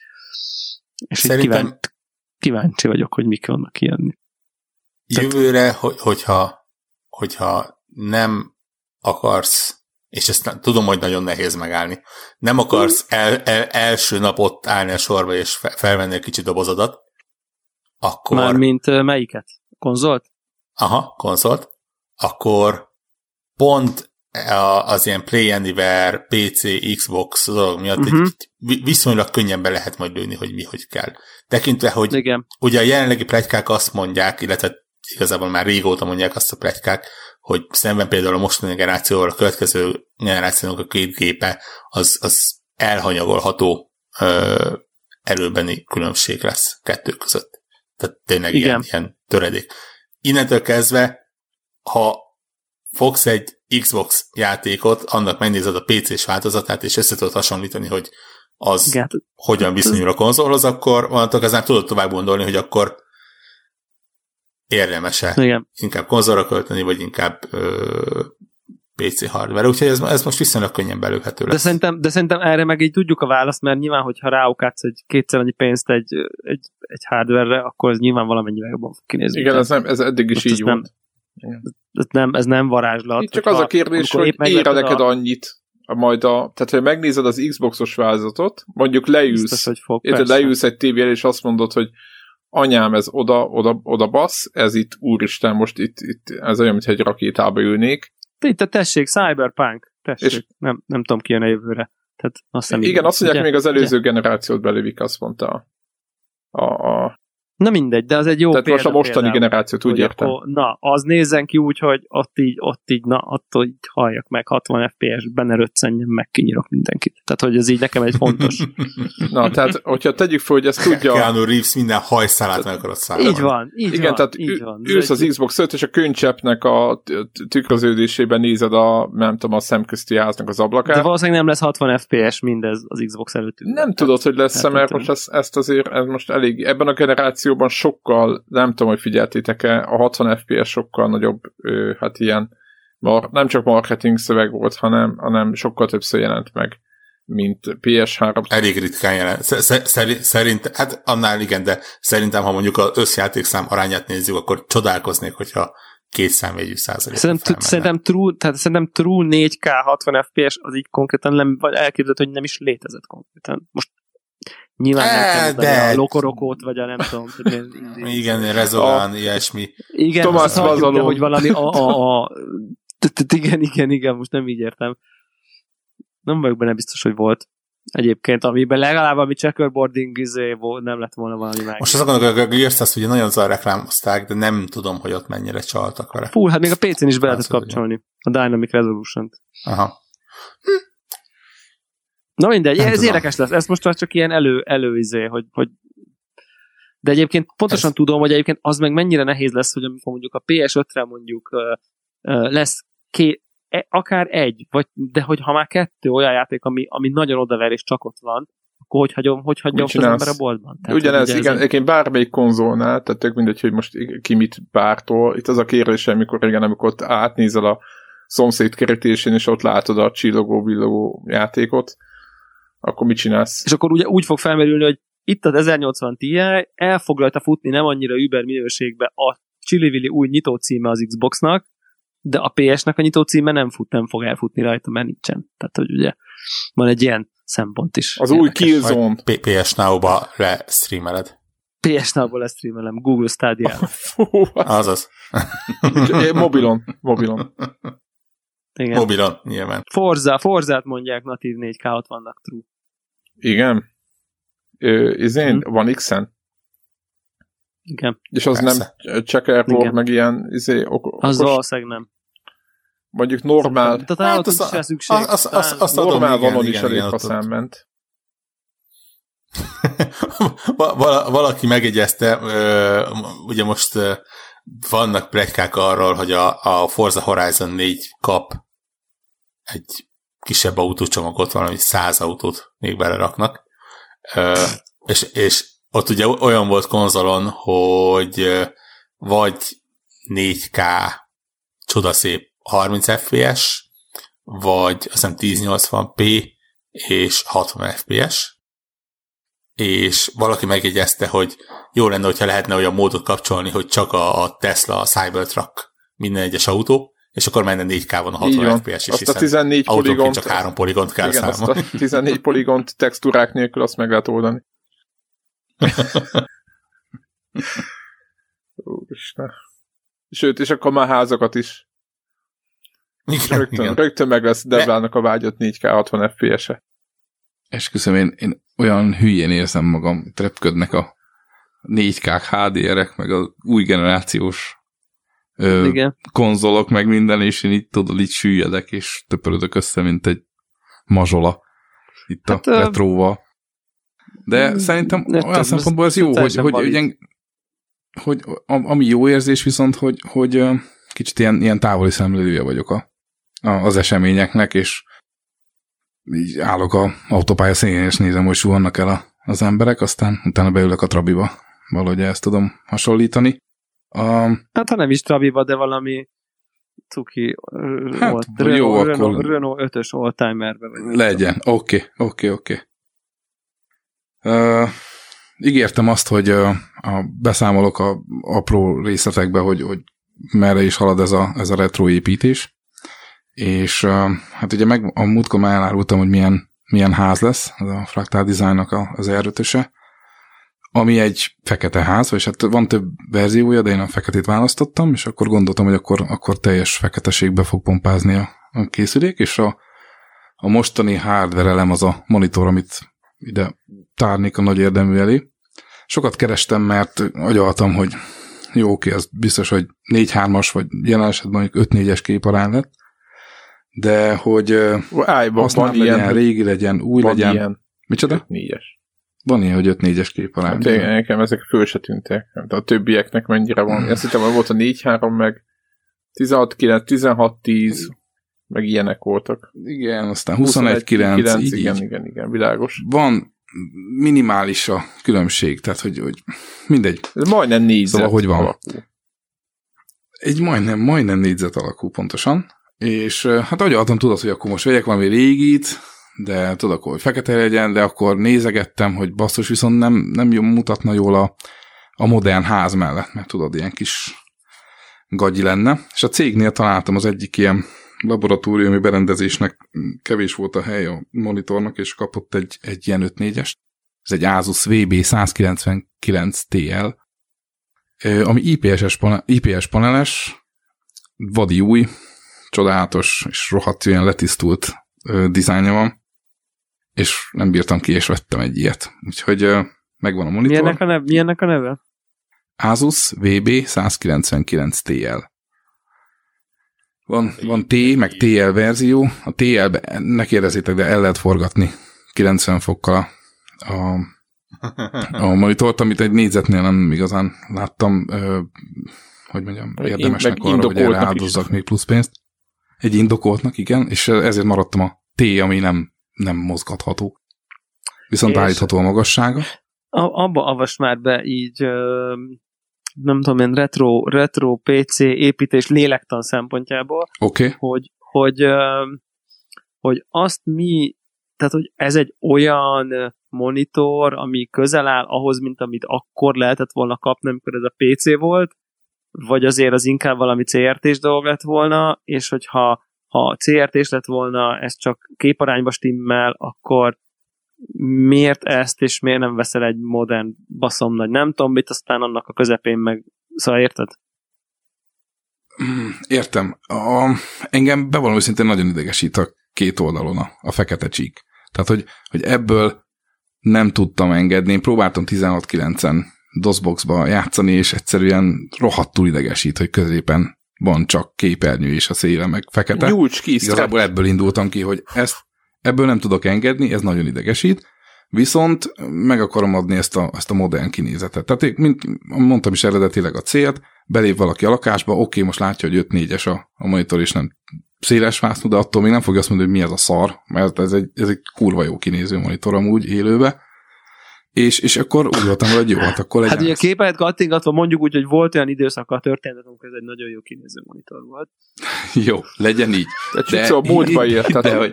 és Szerintem... így kíváncsi, kíváncsi vagyok, hogy mik vannak kijönni. Jövőre, hogy, hogyha, hogyha nem akarsz és ezt tudom, hogy nagyon nehéz megállni. Nem akarsz el, el, első nap ott állni a sorba és felvenni a kicsi dobozodat, akkor... Mármint melyiket? Konzolt? Aha, konzolt. Akkor pont az ilyen Play Anywhere, PC, Xbox dolog miatt uh-huh. egy viszonylag könnyen be lehet majd lőni, hogy mi hogy kell. Tekintve, hogy Igen. ugye a jelenlegi plegykák azt mondják, illetve igazából már régóta mondják azt a plegykák, hogy szemben például a mostani generációval a következő generációnak a két gépe az, az elhanyagolható ö, erőbeni különbség lesz kettő között. Tehát tényleg Igen. Ilyen, ilyen töredék. Innentől kezdve, ha fogsz egy Xbox játékot, annak megnézed a PC-s változatát, és össze tudod hasonlítani, hogy az Igen. hogyan viszonyul a konzolhoz, akkor onnantól ezzel tudod tovább gondolni, hogy akkor érdemes-e Igen. inkább konzolra költeni, vagy inkább ö, PC hardware, úgyhogy ez, ez most viszonylag könnyen belőhető lesz. De szerintem, de szerintem erre meg így tudjuk a választ, mert nyilván, hogyha ráukátsz egy kétszer annyi pénzt egy, egy, egy hardware-re, akkor ez nyilván valamennyivel jobban fog kinézni. Igen, ez, nem, ez eddig is így volt. Nem, ez nem, ez nem varázslat. Itt csak az a kérdés, hogy ér neked a... annyit, majd a, tehát ha megnézed az Xboxos vázatot, mondjuk leülsz, Biztos, hogy fog, érted, leülsz egy tévél, és azt mondod, hogy anyám, ez oda, oda, oda basz, ez itt, úristen, most itt, itt ez olyan, mintha egy rakétába ülnék. Itt, tessék, Cyberpunk, tessék, és nem, nem tudom ki a jövőre. Tehát azt hiszem, igen, azt mondják, ugye, még az előző ugye? generációt belövik, azt mondta a, a, Na mindegy, de az egy jó Tehát példa, most a mostani például, generációt úgy értem. Akkor, na, az nézzen ki úgy, hogy ott így, ott így, na, ott így halljak meg 60 FPS, benne röccenjen, meg kinyírok mindenkit. Tehát, hogy ez így nekem egy fontos. na, tehát, hogyha tegyük fel, hogy ezt tudja... Keanu Reeves minden hajszálát meg akarod szállni. Így van, így Igen, van, tehát így van. ülsz az Xbox 5 és a könycseppnek a tükröződésében nézed a, nem tudom, a szemközti háznak az ablakát. De valószínűleg nem lesz 60 FPS mindez az Xbox előtt. Nem tudod, hogy lesz mert most ezt, ezt azért, ez most elég, ebben a generációban sokkal nem tudom, hogy figyeltétek-e, a 60 FPS sokkal nagyobb, hát ilyen, nem csak marketing szöveg volt, hanem, hanem sokkal többször jelent meg, mint PS3. Elég ritkán jelent. Szerint, hát annál igen, de szerintem, ha mondjuk az összjátékszám arányát nézzük, akkor csodálkoznék, hogyha két számjegyű százalék. Szerintem, szerintem, true, tehát szerintem true 4K 60 FPS az így konkrétan nem, vagy elképzelhető, hogy nem is létezett konkrétan. Most Nyilván e, nem de... a lokorokót, vagy a nem tudom. Igen, rezolán, ilyesmi. Igen, Tomás Vazaló. hogy valami a, a, a, igen, igen, igen, most nem így értem. Nem vagyok benne biztos, hogy volt. Egyébként, amiben legalább ami checkerboarding izé volt, nem lett volna valami meg. Most azt gondolom, hogy a Gears ugye nagyon zaj reklámozták, de nem tudom, hogy ott mennyire csaltak vele. Fú, hát még a PC-n is be lehetett kapcsolni. A Dynamic Resolution-t. Aha. Hm. Na mindegy, nem ez tudom. érdekes lesz. Ez most csak ilyen elő, előizé, hogy, hogy de egyébként pontosan ez... tudom, hogy egyébként az meg mennyire nehéz lesz, hogy amikor mondjuk a PS5-re mondjuk uh, uh, lesz ké, e, akár egy, vagy, de hogy ha már kettő olyan játék, ami, ami nagyon odaver és csak ott van, akkor hogy hagyom, hogy hagyom az ember a boltban? Tehát, Ugyanez, ugye igen, egyébként bármelyik konzolnál, tehát tök mindegy, hogy most ki mit bártól, itt az a kérdés, amikor igen, amikor ott átnézel a szomszéd kerítésén, és ott látod a csillogó-villogó játékot, akkor mit csinálsz? És akkor ugye úgy fog felmerülni, hogy itt az 1080 Ti el fog rajta futni nem annyira über minőségbe a Chili új nyitó címe az Xboxnak, de a PS-nek a nyitó címe nem fut, nem fog elfutni rajta, mert nincsen. Tehát, hogy ugye van egy ilyen szempont is. Az új Killzone. PS Now-ba lestreameled. PS Now-ba lestreamelem, Google stadia Azaz. mobilon, mobilon. Igen. Mobilon, nyilván. Forza, Forzát mondják natív 4K vannak true. Igen. Ö, izén, hmm. van X-en? Igen. És az Persze. nem checkerboard, meg ilyen izé, ok- Az valószínűleg nem. Mondjuk normál. Tehát hát az, az, szükség. Az, az, az, az normál adom, vanon is elég faszán ment. valaki megjegyezte, ugye most vannak plegykák arról, hogy a, a Forza Horizon 4 kap egy kisebb autócsomagot, valami száz autót még beleraknak. Ö, és, és ott ugye olyan volt konzolon, hogy vagy 4K csodaszép 30 FPS, vagy azt hiszem 1080p és 60 FPS, és valaki megjegyezte, hogy jó lenne, hogyha lehetne olyan módot kapcsolni, hogy csak a, a Tesla, a Cybertruck minden egyes autó, és akkor menne 4K van a 60 FPS is, azt a 14 poligont, csak 3 poligont kell igen, számolni. Azt a 14 poligont textúrák nélkül azt meg lehet oldani. Úristen. Sőt, és akkor már házakat is. Igen, rögtön, igen. rögtön meg lesz Devlának a vágyott 4K 60 FPS-e. Esküszöm, én, én olyan hülyén érzem magam, trepködnek a 4K HDR-ek, meg az új generációs ö, Igen. konzolok, meg minden, és én itt tudod, így süllyedek, és töpörödök össze, mint egy mazsola. itt hát, a retróval. De szerintem olyan szempontból ez jó, hogy, hogy, hogy, hogy ami jó érzés viszont, hogy, hogy kicsit ilyen, ilyen távoli szemlélője vagyok a, a, az eseményeknek, és így állok a autópálya színén, és nézem, hogy suhannak el a, az emberek, aztán utána beülök a trabiba. Valahogy ezt tudom hasonlítani. A... Hát ha nem is trabiba, de valami cuki hát. Renault, jó, Renault, akkor... Renault 5-ös oldtimerbe. Legyen, oké, oké, oké. Ígértem azt, hogy uh, a, beszámolok a apró részletekbe, hogy, hogy merre is halad ez a, ez a retro építés. És uh, hát ugye meg a múltkor már elárultam, hogy milyen, milyen ház lesz, az a Fractal Designnak az erőtöse, ami egy fekete ház, vagy hát van több verziója, de én a feketét választottam, és akkor gondoltam, hogy akkor, akkor teljes feketeségbe fog pompázni a, a készülék, és a, a mostani hardware elem az a monitor, amit ide tárnék a nagy érdemű elé. Sokat kerestem, mert agyaltam, hogy jó, oké, ez biztos, hogy 4-3-as, vagy jelen esetben mondjuk 5-4-es képarány lett, de hogy Ájban, van legyen, ilyen, régi legyen, új legyen. Ilyen Micsoda? 4-es. Van ilyen, hogy 5-4-es képarány. Hát, nekem ezek föl se tűntek. De a többieknek mennyire van. Azt hittem, hogy volt a 4-3, meg 16-9, 16-10, meg ilyenek voltak. Igen, aztán 21-9, így, igen, igen, igen, világos. Van minimális a különbség, tehát hogy, hogy mindegy. Ez majdnem négyzet szóval, hogy van. Alakú. Egy majdnem, majdnem négyzet alakú pontosan, és hát agyaltam tudod, hogy akkor most vegyek valami régit, de tudok, hogy fekete legyen, de akkor nézegettem, hogy basszus, viszont nem, nem jó mutatna jól a, a modern ház mellett, mert tudod, ilyen kis gagyi lenne. És a cégnél találtam az egyik ilyen laboratóriumi berendezésnek kevés volt a hely a monitornak, és kapott egy, egy ilyen 5-4-est. Ez egy Asus VB 199 TL, ami IPS, panel, IPS paneles, vadi új, csodálatos és rohadt ilyen letisztult dizájnja van, és nem bírtam ki, és vettem egy ilyet. Úgyhogy megvan a monitor. Milyennek a, neve? Milyennek a neve? Asus VB 199 TL. Van, van T, meg TL verzió. A TL-be, ne kérdezzétek, de el lehet forgatni 90 fokkal a, a monitort, amit egy négyzetnél nem igazán láttam, ö, hogy mondjam, érdemesnek Én, arra, hogy erre áldozzak még plusz pénzt. Egy indokoltnak, igen, és ezért maradtam a T, ami nem, nem mozgatható. Viszont és állítható a magassága. A, abba avas már be így ö, nem tudom én, retro, retro PC építés lélektan szempontjából, okay. hogy, hogy, hogy azt mi, tehát hogy ez egy olyan monitor, ami közel áll ahhoz, mint amit akkor lehetett volna kapni, amikor ez a PC volt, vagy azért az inkább valami CRT-s dolog lett volna, és hogyha ha CRT-s lett volna, ez csak képarányba stimmel, akkor miért ezt, és miért nem veszel egy modern baszom nagy nem tudom mit, aztán annak a közepén meg, szóval érted? Hmm, értem. A, engem bevallom őszintén nagyon idegesít a két oldalon a, a fekete csík. Tehát, hogy, hogy ebből nem tudtam engedni. Én próbáltam 16-9-en DOSBox-ba játszani, és egyszerűen rohadtul idegesít, hogy középen van csak képernyő és a széle meg fekete. Nyújts ki, Igazából ebből indultam ki, hogy ezt Ebből nem tudok engedni, ez nagyon idegesít, viszont meg akarom adni ezt a, ezt a modern kinézetet. Tehát én, mint mondtam is eredetileg a célt, belép valaki a lakásba, oké, most látja, hogy 5-4-es a, a monitor, és nem széles vásznú, de attól még nem fogja azt mondani, hogy mi ez a szar, mert ez egy, ez egy kurva jó kinéző monitor amúgy élőbe. És, és akkor úgy voltam, hogy jó, hát akkor legyen. Hát ugye képet kattingatva mondjuk úgy, hogy volt olyan időszak a történet, amikor ez egy nagyon jó kinéző monitor volt. jó, legyen így. De, de, a múltba írtad, hogy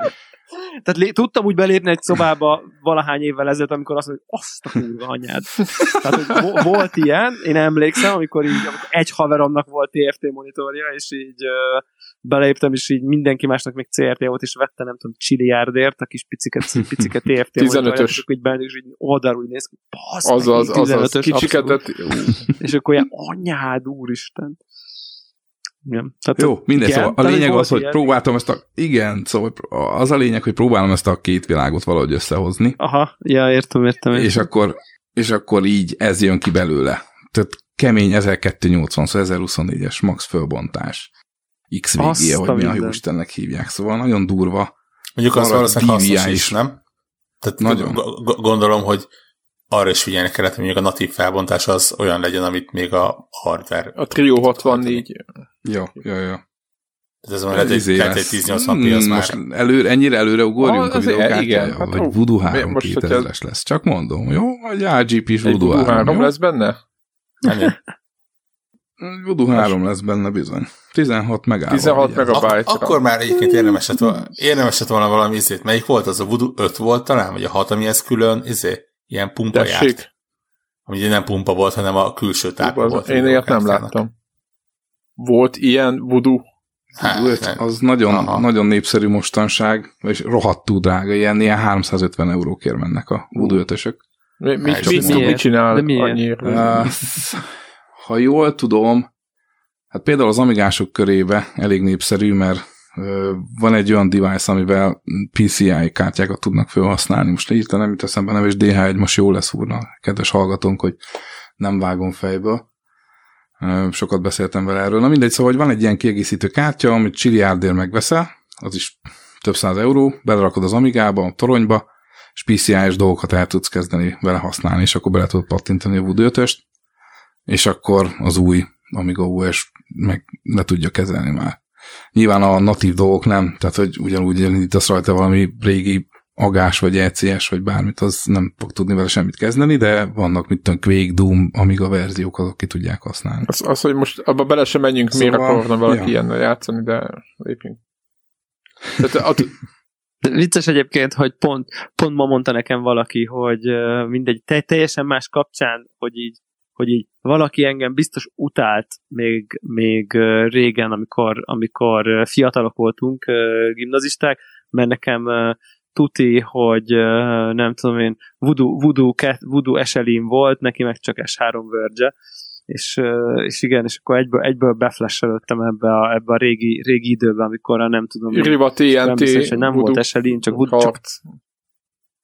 tehát lé, tudtam úgy belépni egy szobába valahány évvel ezelőtt, amikor azt mondja, hogy azt a kurva anyád. Tehát, hogy volt ilyen, én emlékszem, amikor így amikor egy haveromnak volt TFT monitorja, és így uh, beléptem, és így mindenki másnak még CRT volt, és vette, nem tudom, csiliárdért, a kis piciket, piciket TFT 15-ös. És így benne, és így oldalról úgy néz ki, az, az, az, az, kicsiketet. és akkor ilyen, anyád, úristen. Igen. Tehát Jó, minden igen, szóval a lényeg az, hogy ilyen, próbáltam ezt a... Igen, szóval az a lényeg, hogy próbálom ezt a két világot valahogy összehozni. Aha, ja, értem, értem. értem. És akkor, és akkor így ez jön ki belőle. Tehát kemény 1280, szóval 1024-es max fölbontás. XVG, hogy mi a Istennek hívják. Szóval nagyon durva. Mondjuk az valószínűleg hasznos is, nem? Tehát Nagyon. gondolom, hogy arra is figyelni kellett, hogy mondjuk a natív felbontás az olyan legyen, amit még a hardware. A Trio 64. Jó, jó, jó. Tehát ez lehet, egy, lehet egy 1080p, az hmm, most már... Előre, ennyire előre ugorjunk ah, a videókártyája? Hát, vagy Voodoo 3 most, 2000-es lesz. Csak mondom, jó? Vagy RGP is Voodoo 3, 3 lesz benne? Nem, Voodoo 3 lesz benne bizony. 16 megállva. 16 megabyte. Ak- akkor már egyébként érdemes lett, volna, érdemes lett volna valami izét. Melyik volt az? A Voodoo 5 volt talán? Vagy a 6, ami ez külön izé? Ilyen pumpa Tessék. járt. Ami nem pumpa volt, hanem a külső tápa volt. Én ilyet nem láttam. Volt ilyen Voodoo? Hát, az nagyon, nagyon népszerű mostanság, és rohadtú drága, ilyen, ilyen 350 eurókért mennek a Voodoo 5 Mi, mit, mit, mit, mit csinál annyira? ha jól tudom, hát például az amigások körébe elég népszerű, mert van egy olyan device, amivel PCI kártyákat tudnak felhasználni. Most így nem jut eszembe nem, és DH1 most jó lesz úrna, kedves hallgatónk, hogy nem vágom fejbe. Sokat beszéltem vele erről. Na mindegy, szóval hogy van egy ilyen kiegészítő kártya, amit csiliárdért megveszel, az is több száz euró, belerakod az Amigába, a toronyba, és PCI-es dolgokat el tudsz kezdeni vele használni, és akkor bele tudod pattintani a Voodoo 5 és akkor az új Amiga OS meg le tudja kezelni már. Nyilván a natív dolgok nem, tehát hogy ugyanúgy indítasz rajta valami régi agás, vagy ECS, vagy bármit, az nem fog tudni vele semmit kezdeni, de vannak, mit tudom, Quake, Doom, Amiga verziók, azok ki tudják használni. Az, az hogy most abba bele sem menjünk, szóval, miért akarna valaki ja. ilyennel játszani, de lépjünk. Tehát, at... De vicces egyébként, hogy pont, pont ma mondta nekem valaki, hogy mindegy, teljesen más kapcsán, hogy így hogy így valaki engem biztos utált még, még régen, amikor, amikor fiatalok voltunk, gimnazisták, mert nekem tuti, hogy nem tudom én, Voodoo, Voodoo, Voodoo Eselin volt, neki meg csak S3 verge és, és igen, és akkor egyből, egyből beflashelődtem ebbe a, ebbe a régi, régi időbe, amikor a nem tudom... Riva TNT, nem, biztos, hogy nem volt Eselin, csak Voodoo, csak,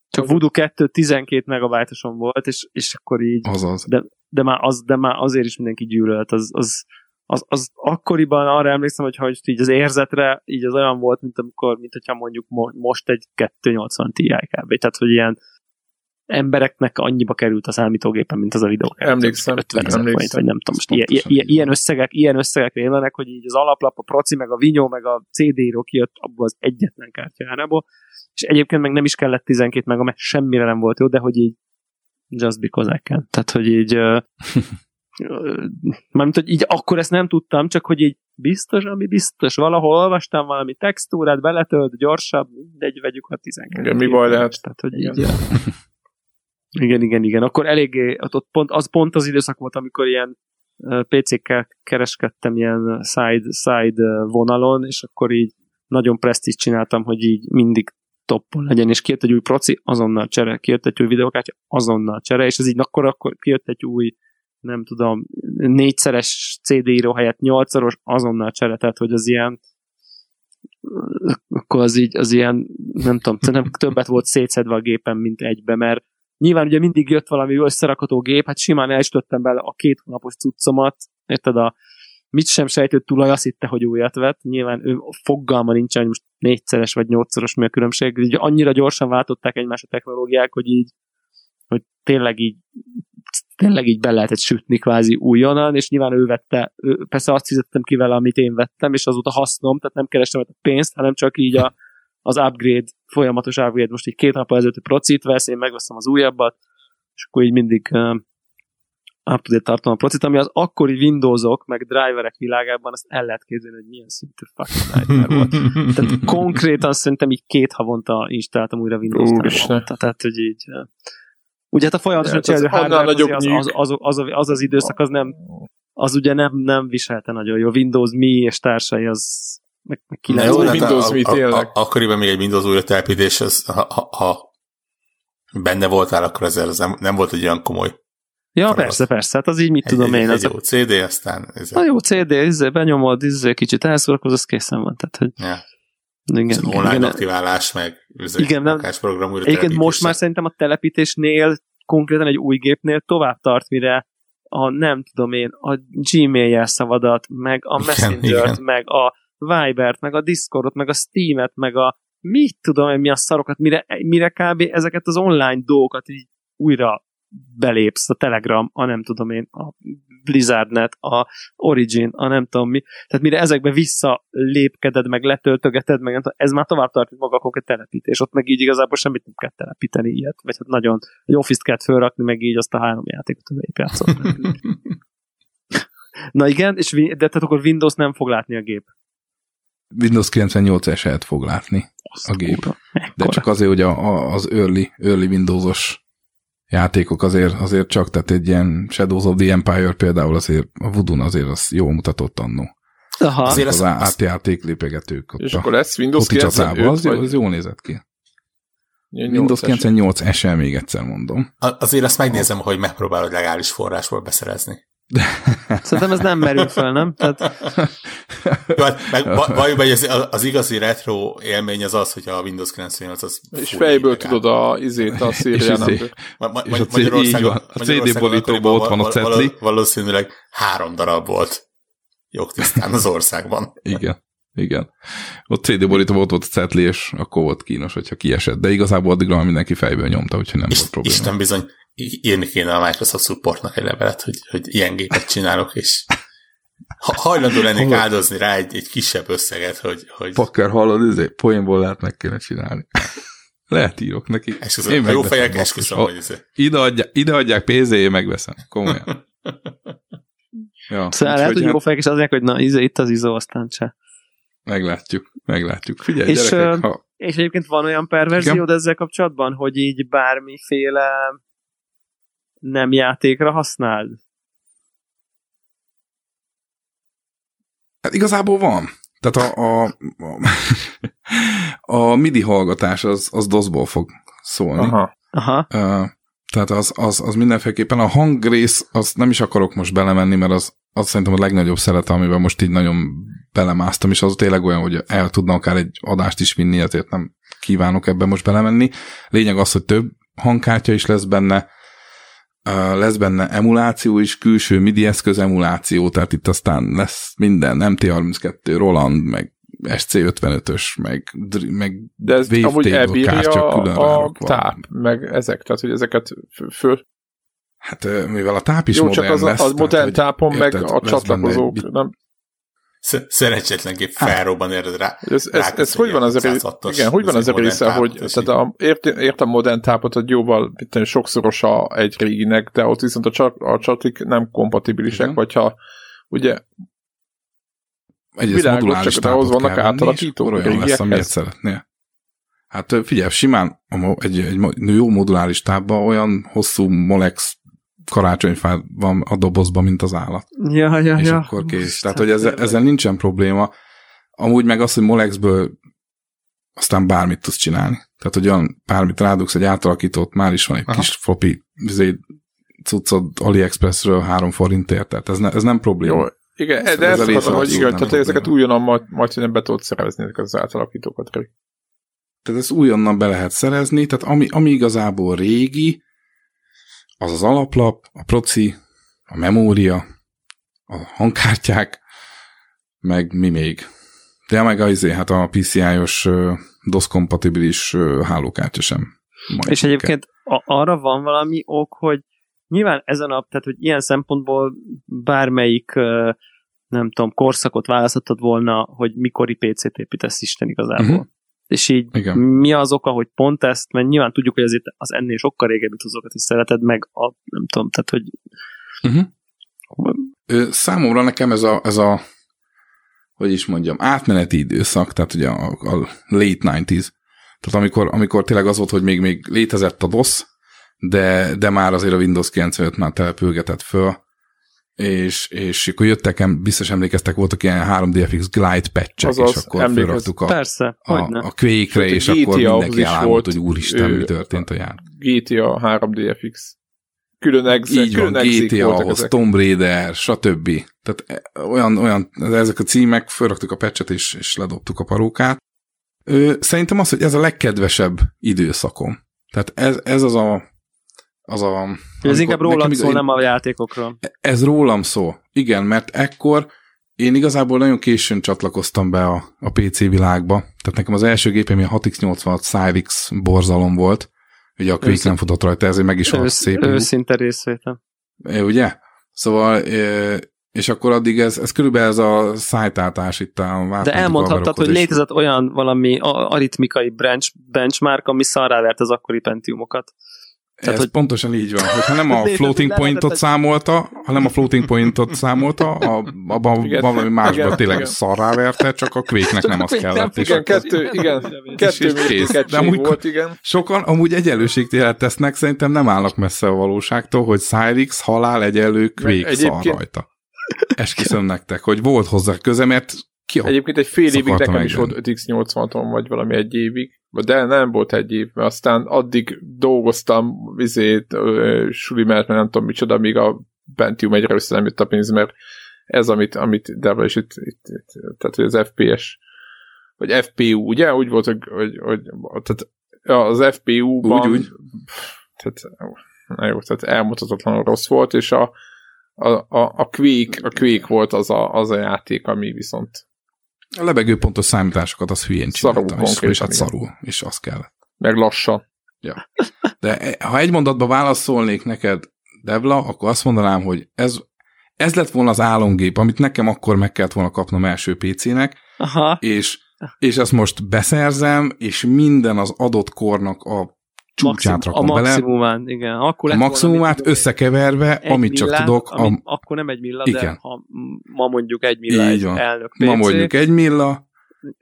csak Voodoo 2 12 megabájtoson volt, és, és akkor így... Azaz. De, de, már az, de már azért is mindenki gyűlölt. Az, az, az, az akkoriban arra emlékszem, hogy, hogy így az érzetre így az olyan volt, mint amikor, mint hogyha mondjuk mo- most egy 280 Ti kb. Tehát, hogy ilyen embereknek annyiba került a számítógépen, mint az a videó. Emlékszem. 50 ezer forint, vagy nem tudom, most ilyen, ilyen, ilyen, összegek, ilyen összegek rélenek, hogy így az alaplap, a proci, meg a vinyó, meg a CD-író kijött abból az egyetlen kártyájából, és egyébként meg nem is kellett 12 meg, mert semmire nem volt jó, de hogy így just because I can. Tehát, hogy így mármint, hogy így akkor ezt nem tudtam, csak hogy így biztos, ami biztos, valahol olvastam valami textúrát, beletölt gyorsabb, mindegy, vegyük a 12 Igen, mi baj lehet? Tehát, hogy igen. így igen, igen, igen. Akkor eléggé, ott pont, az pont az időszak volt, amikor ilyen PC-kkel kereskedtem ilyen side, side vonalon, és akkor így nagyon presztíz csináltam, hogy így mindig toppon legyen, és kijött egy új proci, azonnal csere, kijött egy új videókártya, azonnal csere, és ez így akkor, akkor kijött egy új, nem tudom, négyszeres CD író helyett nyolcszoros, azonnal csere, tehát hogy az ilyen akkor az így, az ilyen, nem tudom, nem többet volt szétszedve a gépen, mint egybe, mert nyilván ugye mindig jött valami összerakható gép, hát simán elsütöttem bele a két hónapos cuccomat, érted, a mit sem sejtett tulaj, azt hitte, hogy újat vett. Nyilván ő fogalma nincsen, hogy most négyszeres vagy nyolcszoros mi a különbség. Így annyira gyorsan váltották egymás a technológiák, hogy így, hogy tényleg így tényleg így be lehetett sütni kvázi újonnan, és nyilván ő vette, ő, persze azt fizettem ki vele, amit én vettem, és azóta hasznom, tehát nem kerestem a pénzt, hanem csak így a, az upgrade, folyamatos upgrade, most így két nap ezelőtt procit vesz, én megveszem az újabbat, és akkor így mindig up-to-date tartom a procit, ami az akkori Windowsok, meg driverek világában azt el lehet képzelni, hogy milyen szintű fucking nightmare volt. Tehát konkrétan szerintem így két havonta installáltam újra Windows t Tehát, hogy így... Ugye hát a folyamatosan cserélő hardware az, az, az, az, az, az, az időszak az nem az ugye nem, nem viselte nagyon jó. Windows Mi és társai az meg, meg 9 jó, Windows Mi tényleg. Akkoriban még egy Windows újra telepítés, az, ha, ha, ha benne voltál, akkor ezzel az nem, nem volt egy olyan komoly Ja, Arra persze, persze, hát az így mit egy, tudom egy, én. Egy az jó CD, aztán... Ez a jó CD, izé, benyomod, izé, kicsit elszórakoz, az készen van. Tehát, hogy... Ja. Igen, igen, online igen, aktiválás, meg igen, nem, program újra Egyébként most már szerintem a telepítésnél, konkrétan egy új gépnél tovább tart, mire a nem tudom én, a Gmail jelszavadat, meg a Messenger-t, meg a Viber-t, meg a Discordot, meg a Steam-et, meg a mit tudom mi a szarokat, mire, mire kb. ezeket az online dolgokat így újra belépsz a Telegram, a nem tudom én, a Blizzardnet, a Origin, a nem tudom mi. Tehát mire ezekbe vissza lépkeded, meg letöltögeted, meg nem tudom, ez már tovább tart, hogy maga egy telepítés. Ott meg így igazából semmit nem kell telepíteni ilyet. Vagy hát nagyon, egy office kell fölrakni, meg így azt a három játékot, hogy játszott. Na igen, és, de tehát akkor Windows nem fog látni a gép. Windows 98 eset fog látni Azt a gép. Kúra, de csak azért, hogy a, a, az early, early Windowsos játékok azért, azért csak, tehát egy ilyen Shadows of the Empire például azért a Voodoo azért az jól mutatott annó. Aha. Azért az, az átjáték lépegetők. Ott és a, akkor lesz Windows 98? Az, vagy... az jól nézett ki. Windows 98 SL még egyszer mondom. Azért azt megnézem, hogy megpróbálod legális forrásból beszerezni. Szerintem ez nem merül fel, nem? Tehát... Jó, hát meg, valljuk hogy az, az igazi retro élmény az az, hogy a Windows 98 az És fejből tudod a izét, a szériának. és, ma, ma, és a, Magyarországon, a CD borítóban ott van a cetli. Valószínűleg három darab volt jogtisztán az országban. Igen. Igen. Ott CD borítóban ott volt a cetli, és akkor volt kínos, hogyha kiesett. De igazából addigra mindenki fejből nyomta, úgyhogy nem és, volt probléma. Isten bizony, írni kéne a Microsoft supportnak egy levelet, hogy, hogy ilyen gépet csinálok, és hajlandó lennék áldozni rá egy, egy kisebb összeget, hogy... hogy... Pakker, hallod, ezért poénból lehet meg kéne csinálni. Lehet írok neki. Esküszöm, Én jó fejek, esküszöm, hogy ez... Ide, adja, ide adják pénzé, én megveszem. Komolyan. ja, szóval lehet, hogy jó fejek, és azért, hogy na, izé, itt az izó, aztán se. Meglátjuk, meglátjuk. Figyelj, és, gyerekek, ha... és egyébként van olyan perverziód ezzel kapcsolatban, hogy így bármiféle nem játékra használd? Hát igazából van. Tehát a, a, a, a MIDI hallgatás az, az DOS-ból fog szólni. Aha. Aha. Uh, tehát az, az, az mindenféleképpen a hangrész, azt nem is akarok most belemenni, mert az, az szerintem a legnagyobb szeret, amiben most így nagyon belemásztam, és az tényleg olyan, hogy el tudna akár egy adást is vinni, ezért nem kívánok ebben most belemenni. Lényeg az, hogy több hangkártya is lesz benne, lesz benne emuláció is, külső MIDI eszköz emuláció, tehát itt aztán lesz minden, MT32, Roland, meg SC55-ös, meg, meg De ez amúgy elbírja a, a táp, meg ezek, tehát hogy ezeket föl... Hát mivel a táp is Jó, modern csak az lesz, a, a modern tehát, tápon, érted, meg a csatlakozók, benne, nem? Szerencsétlenképp felrobban érted rá. Ez, ez, ez hogy van az a igen, hogy van az a része, hogy tehát a, értem, értem modern tápot, hogy jóval sokszoros a egy réginek, de ott viszont a, csat, a csatik nem kompatibilisek, igen. vagy ha ugye egy világos, csak ahhoz vannak átalakítók. Olyan lesz, amilyet szeretnél. Hát figyelj, simán egy, egy jó moduláris tábban olyan hosszú molex karácsonyfá van a dobozban, mint az állat. Ja, ja, és ja. akkor kész. Most Tehát, hogy ezzel, ezzel nincsen probléma. Amúgy meg az, hogy Molexből aztán bármit tudsz csinálni. Tehát, hogy olyan bármit rádugsz egy átalakítót, már is van egy Aha. kis floppy izé, cuccod AliExpressről három forintért, tehát ez, ne, ez nem probléma. Jó, igen, ez de ezt akarom, hogy igen, tehát ezeket újonnan majd, majd be tudod szerezni, ezeket az átalakítókat. Tehát ezt újonnan be lehet szerezni, tehát ami, ami igazából régi, az az alaplap, a proci, a memória, a hangkártyák, meg mi még. De meg a, izé, hát a PCI-os DOS-kompatibilis hálókártya sem. Majd És egyébként a, arra van valami ok, hogy nyilván ezen a, tehát hogy ilyen szempontból bármelyik nem tudom, korszakot választhatod volna, hogy mikori PC-t építesz Isten igazából. Uh-huh. És így Igen. mi az oka, hogy pont ezt, mert nyilván tudjuk, hogy azért az ennél sokkal régebbi tuzokat is szereted, meg a, nem tudom, tehát, hogy uh-huh. Számomra nekem ez a, ez a hogy is mondjam, átmeneti időszak, tehát ugye a, a late 90s, tehát amikor, amikor tényleg az volt, hogy még, még létezett a DOS, de, de már azért a Windows 95 már települgetett föl, és, és akkor jöttek, biztos emlékeztek, voltak ilyen 3DFX glide patchek, Azaz, és akkor felraktuk a, Persze, a, a Quake-re, és akkor mindenki elámult, hogy úristen, mi történt a jár. GTA 3DFX. Külön exek, Így van, GTA, ahhoz Tomb Raider, stb. Tehát e, olyan, olyan, ezek a címek, felraktuk a patchet, és, és ledobtuk a parókát. Ö, szerintem az, hogy ez a legkedvesebb időszakom. Tehát ez, ez az a az a... Ez inkább rólam szól, nem a játékokról. Ez rólam szól. Igen, mert ekkor én igazából nagyon későn csatlakoztam be a, a PC világba, tehát nekem az első gépem a 6x86 Cyrix borzalom volt, ugye a Quake nem futott rajta, ezért meg is volt szép. Őszinte részvétel. Ugye? Szóval, és akkor addig ez, ez körülbelül ez a szájtáltás itt a De elmondhattad, hogy létezett olyan valami aritmikai bench, benchmark, ami szarrá az akkori pentiumokat. Tehát, Ez hogy... pontosan így van. Hogyha nem a floating pointot számolta, ha nem a floating pointot számolta, a, abban igen, valami másban igen, tényleg igen. szarrá verte, csak a kvéknek nem az kellett. Igen, kettő, igen, kettő, kész. kettő De volt, igen. Sokan amúgy egyenlőségtélet tesznek, szerintem nem állnak messze a valóságtól, hogy Cyrix halál egyenlő kvék szar rajta. Esküszöm nektek, hogy volt hozzá köze, mert ki Egyébként egy fél évig nekem is volt 5x80-on, vagy valami egy évig, de nem volt egy év, mert aztán addig dolgoztam vizét, suli mert nem tudom micsoda, míg a Pentium egyre össze nem jött a pénz, mert ez, amit, amit Debra is itt, itt, itt, tehát hogy az FPS, vagy FPU, ugye? Úgy volt, hogy, hogy, hogy tehát az FPU-ban úgy, úgy. tehát, na jó, tehát elmutatatlanul rossz volt, és a, a, a, a Quake, a Quake volt az a, az a játék, ami viszont a lebegőpontos számításokat az hülyén csináltam, és, és hát szarul, és az kellett. Meg lassan. Ja. De ha egy mondatba válaszolnék neked, Devla, akkor azt mondanám, hogy ez, ez lett volna az álomgép, amit nekem akkor meg kellett volna kapnom első PC-nek, Aha. és és ezt most beszerzem, és minden az adott kornak a csúcsát rakom a maximumán, bele. igen. Akkor a maximumát volna, összekeverve, amit millán, csak tudok. Ami, a... Akkor nem egy milla, igen. de ha ma mondjuk egy milla Így egy van. elnök PC. Ma mondjuk egy milla,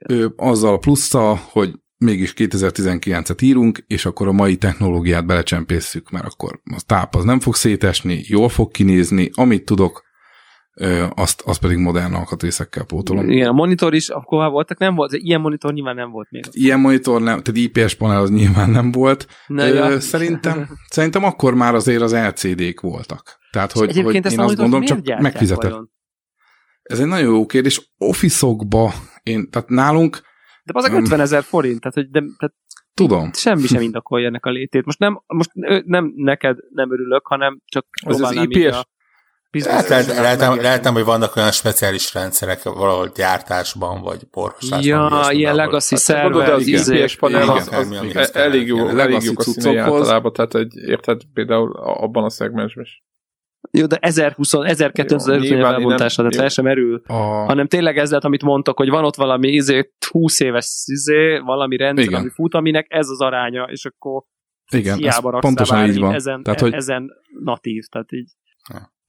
ő, azzal plusszal, hogy mégis 2019-et írunk, és akkor a mai technológiát belecsempészük, mert akkor a táp az nem fog szétesni, jól fog kinézni, amit tudok, azt, azt pedig modern alkatrészekkel pótolom. Igen, a monitor is, akkor voltak, nem volt, ilyen monitor nyilván nem volt még. Ilyen monitor nem, tehát IPS panel az nyilván nem volt. Na, ja. Szerintem, szerintem akkor már azért az LCD-k voltak. Tehát, hogy, hogy én azt gondolom, csak megfizetett. Ez egy nagyon jó kérdés. Office-okba, én, tehát nálunk... De az um, 50 ezer forint, tehát, hogy de, tehát Tudom. Semmi sem indokolja ennek a létét. Most nem, most nem neked nem örülök, hanem csak az az IPS, a... Hát lehet, lehet, lehet, hogy vannak olyan speciális rendszerek valahol gyártásban, vagy porhosásban. Ja, ilyen legacy hát, szerver. az IPS panel az, az, az elég jó, elég jó a színei általában, tehát egy, érted például abban a szegmensben is. Jó, de 1020, 1250 elbontásra, tehát fel sem erül. A... Hanem tényleg ez lehet, amit mondtak, hogy van ott valami izé, 20 éves izé, valami rendszer, Igen. ami fut, aminek ez az aránya, és akkor Igen, ez pontosan így van. Ezen, tehát, hogy... ezen natív, tehát így.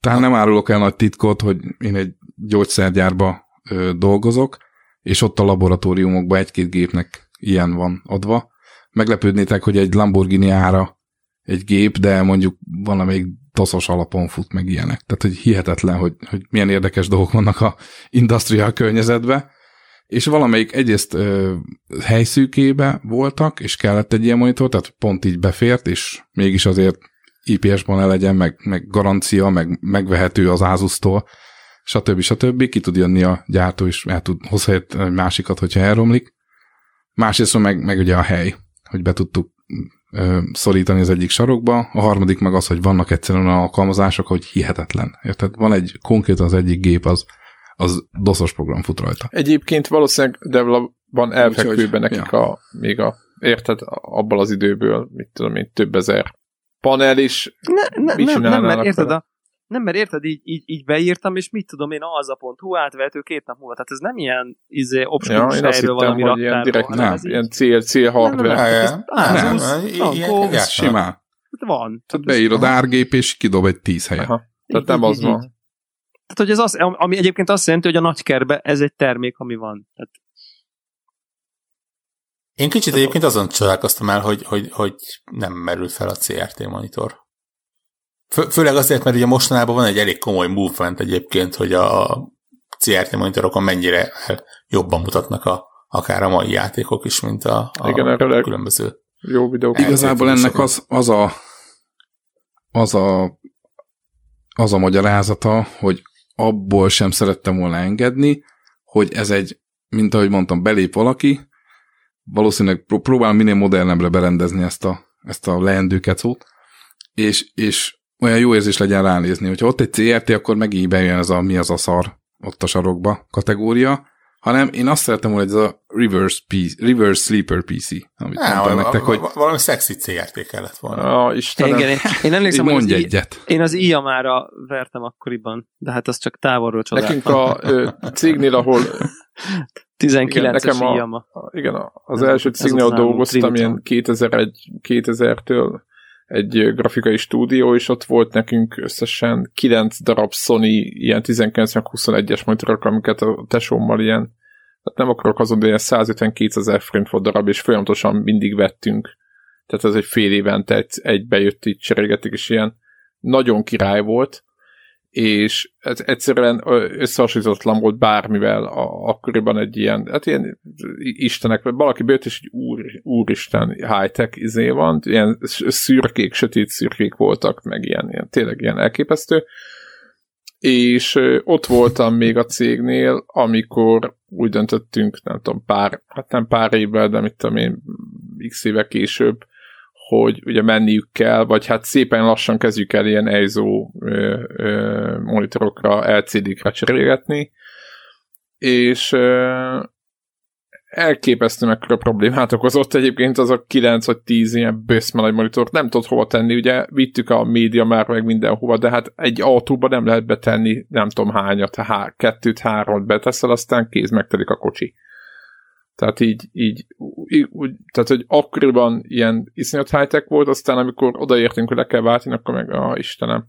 Tehát nem árulok el nagy titkot, hogy én egy gyógyszergyárba ö, dolgozok, és ott a laboratóriumokban egy-két gépnek ilyen van adva. Meglepődnétek, hogy egy Lamborghini ára egy gép, de mondjuk valamelyik toszos alapon fut meg ilyenek. Tehát, hogy hihetetlen, hogy, hogy milyen érdekes dolgok vannak a industrial környezetben. És valamelyik egyrészt ö, helyszűkébe voltak, és kellett egy ilyen monitor, tehát pont így befért, és mégis azért IPS-ban ne legyen, meg, meg garancia, meg megvehető az Asus-tól, stb. stb. Ki tud jönni a gyártó, és el tud hozni egy másikat, hogyha elromlik. Másrészt meg, meg ugye a hely, hogy be tudtuk ö, szorítani az egyik sarokba, a harmadik meg az, hogy vannak egyszerűen alkalmazások, hogy hihetetlen. Érted? Van egy konkrétan az egyik gép, az, az doszos program fut rajta. Egyébként valószínűleg van elfekvőben nekik ja. a, még a, érted, abban az időből, mit tudom én, több ezer panel is ne, ne, mit nem, nem, mert érted, a, nem, mert érted, így, így, így beírtam, és mit tudom én, az a pont, hú, átvehető két nap múlva. Tehát ez nem ilyen izé, obskurus ja, helyről valami hogy ilyen direkt, nem, ilyen cél, cél hardware. Nem, nem, nem, simán. Van. Tehát beírod árgép, és kidob egy tíz helyet. Tehát nem az van. Tehát, hogy ez az, ami egyébként azt jelenti, hogy a nagykerbe ez egy termék, ami van. Tehát én kicsit egyébként azon csodálkoztam el, hogy, hogy, hogy nem merül fel a CRT monitor. Fő, főleg azért, mert ugye mostanában van egy elég komoly movement egyébként, hogy a CRT monitorokon mennyire jobban mutatnak a, akár a mai játékok is, mint a, a Igen, a különböző jó videók. Igazából ennek az, az a az a az a magyarázata, hogy abból sem szerettem volna engedni, hogy ez egy, mint ahogy mondtam, belép valaki, valószínűleg próbálom minél modernebbre berendezni ezt a, ezt a leendő kecót, és, és olyan jó érzés legyen ránézni, hogyha ott egy CRT, akkor megint bejön ez a mi az a szar ott a sarokba kategória, hanem én azt szeretem, hogy ez a reverse, PC, reverse sleeper PC, amit Á, mondtam nektek, hogy... Valami szexi CRT kellett volna. Istenem. Igen, én, én emlékszem, hogy az egyet. én az IAMára vertem akkoriban, de hát az csak távolról csodáltam. Nekünk a ö, cégnél, ahol 19-es IAMA. Igen, az Nem, első cégnél, dolgoztam, ilyen 2001 2000-től egy grafikai stúdió, és ott volt nekünk összesen 9 darab Sony ilyen 19-21-es monitorok, amiket a tesómmal ilyen, hát nem akarok azon, de ilyen 152 ezer forint volt darab, és folyamatosan mindig vettünk. Tehát ez egy fél évente egy, egy bejött, így cserélgetik, és ilyen nagyon király volt, és ez egyszerűen összehasonlítatlan volt bármivel a, akkoriban egy ilyen, hát ilyen istenek, valaki bejött, és egy úr, úristen high-tech izé van, ilyen szürkék, sötét szürkék voltak, meg ilyen, ilyen tényleg ilyen elképesztő, és ott voltam még a cégnél, amikor úgy döntöttünk, nem tudom, pár, hát nem pár évvel, de mit tudom én, x éve később, hogy ugye menniük kell, vagy hát szépen lassan kezdjük el ilyen EIZO monitorokra, LCD-kre cserélgetni, és ö, elképesztő mekkora problémát okozott. Egyébként az a 9 vagy 10 ilyen bőszme nagy monitort, nem tudod hova tenni, ugye vittük a média már meg mindenhova, de hát egy autóba nem lehet betenni, nem tudom hányat, há, kettőt, hármat beteszel, aztán kéz megtelik a kocsi. Tehát így, így úgy, tehát hogy akkoriban ilyen iszonyat high volt, aztán amikor odaértünk, hogy le kell váltani, akkor meg, ah, Istenem,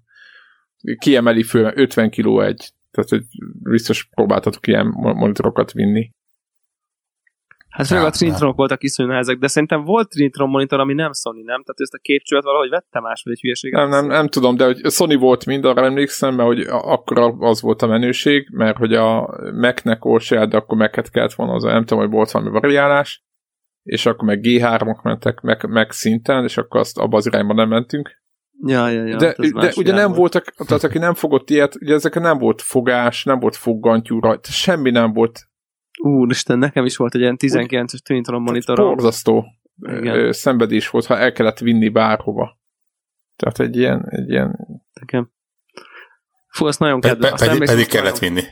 kiemeli föl 50 kg egy, tehát hogy biztos próbáltatok ilyen monitorokat vinni. Hát főleg a Trinitronok voltak iszonyú nehezek, de szerintem volt Trinitron monitor, ami nem Sony, nem? Tehát ezt a képcsövet valahogy vettem más, vagy egy hülyeség. Nem, nem, nem, tudom, de hogy Sony volt mind, arra emlékszem, mert hogy akkor az volt a menőség, mert hogy a Mac-nek orsiád, de akkor Mac-et kellett volna, az, nem tudom, hogy volt valami variálás, és akkor meg G3-ok mentek meg, meg szinten, és akkor azt abba az irányba nem mentünk. Ja, ja, ja, de, de ugye nem volt. voltak, tehát aki nem fogott ilyet, ugye ezeken nem volt fogás, nem volt foggantyú rajta, semmi nem volt Úristen, nekem is volt egy ilyen 19-es Twin monitorom. Borzasztó Igen. szenvedés volt, ha el kellett vinni bárhova. Tehát egy ilyen... Egy ilyen... Nekem. Fú, azt nagyon kedveltem. Pe, pedig, pedig kellett vinni.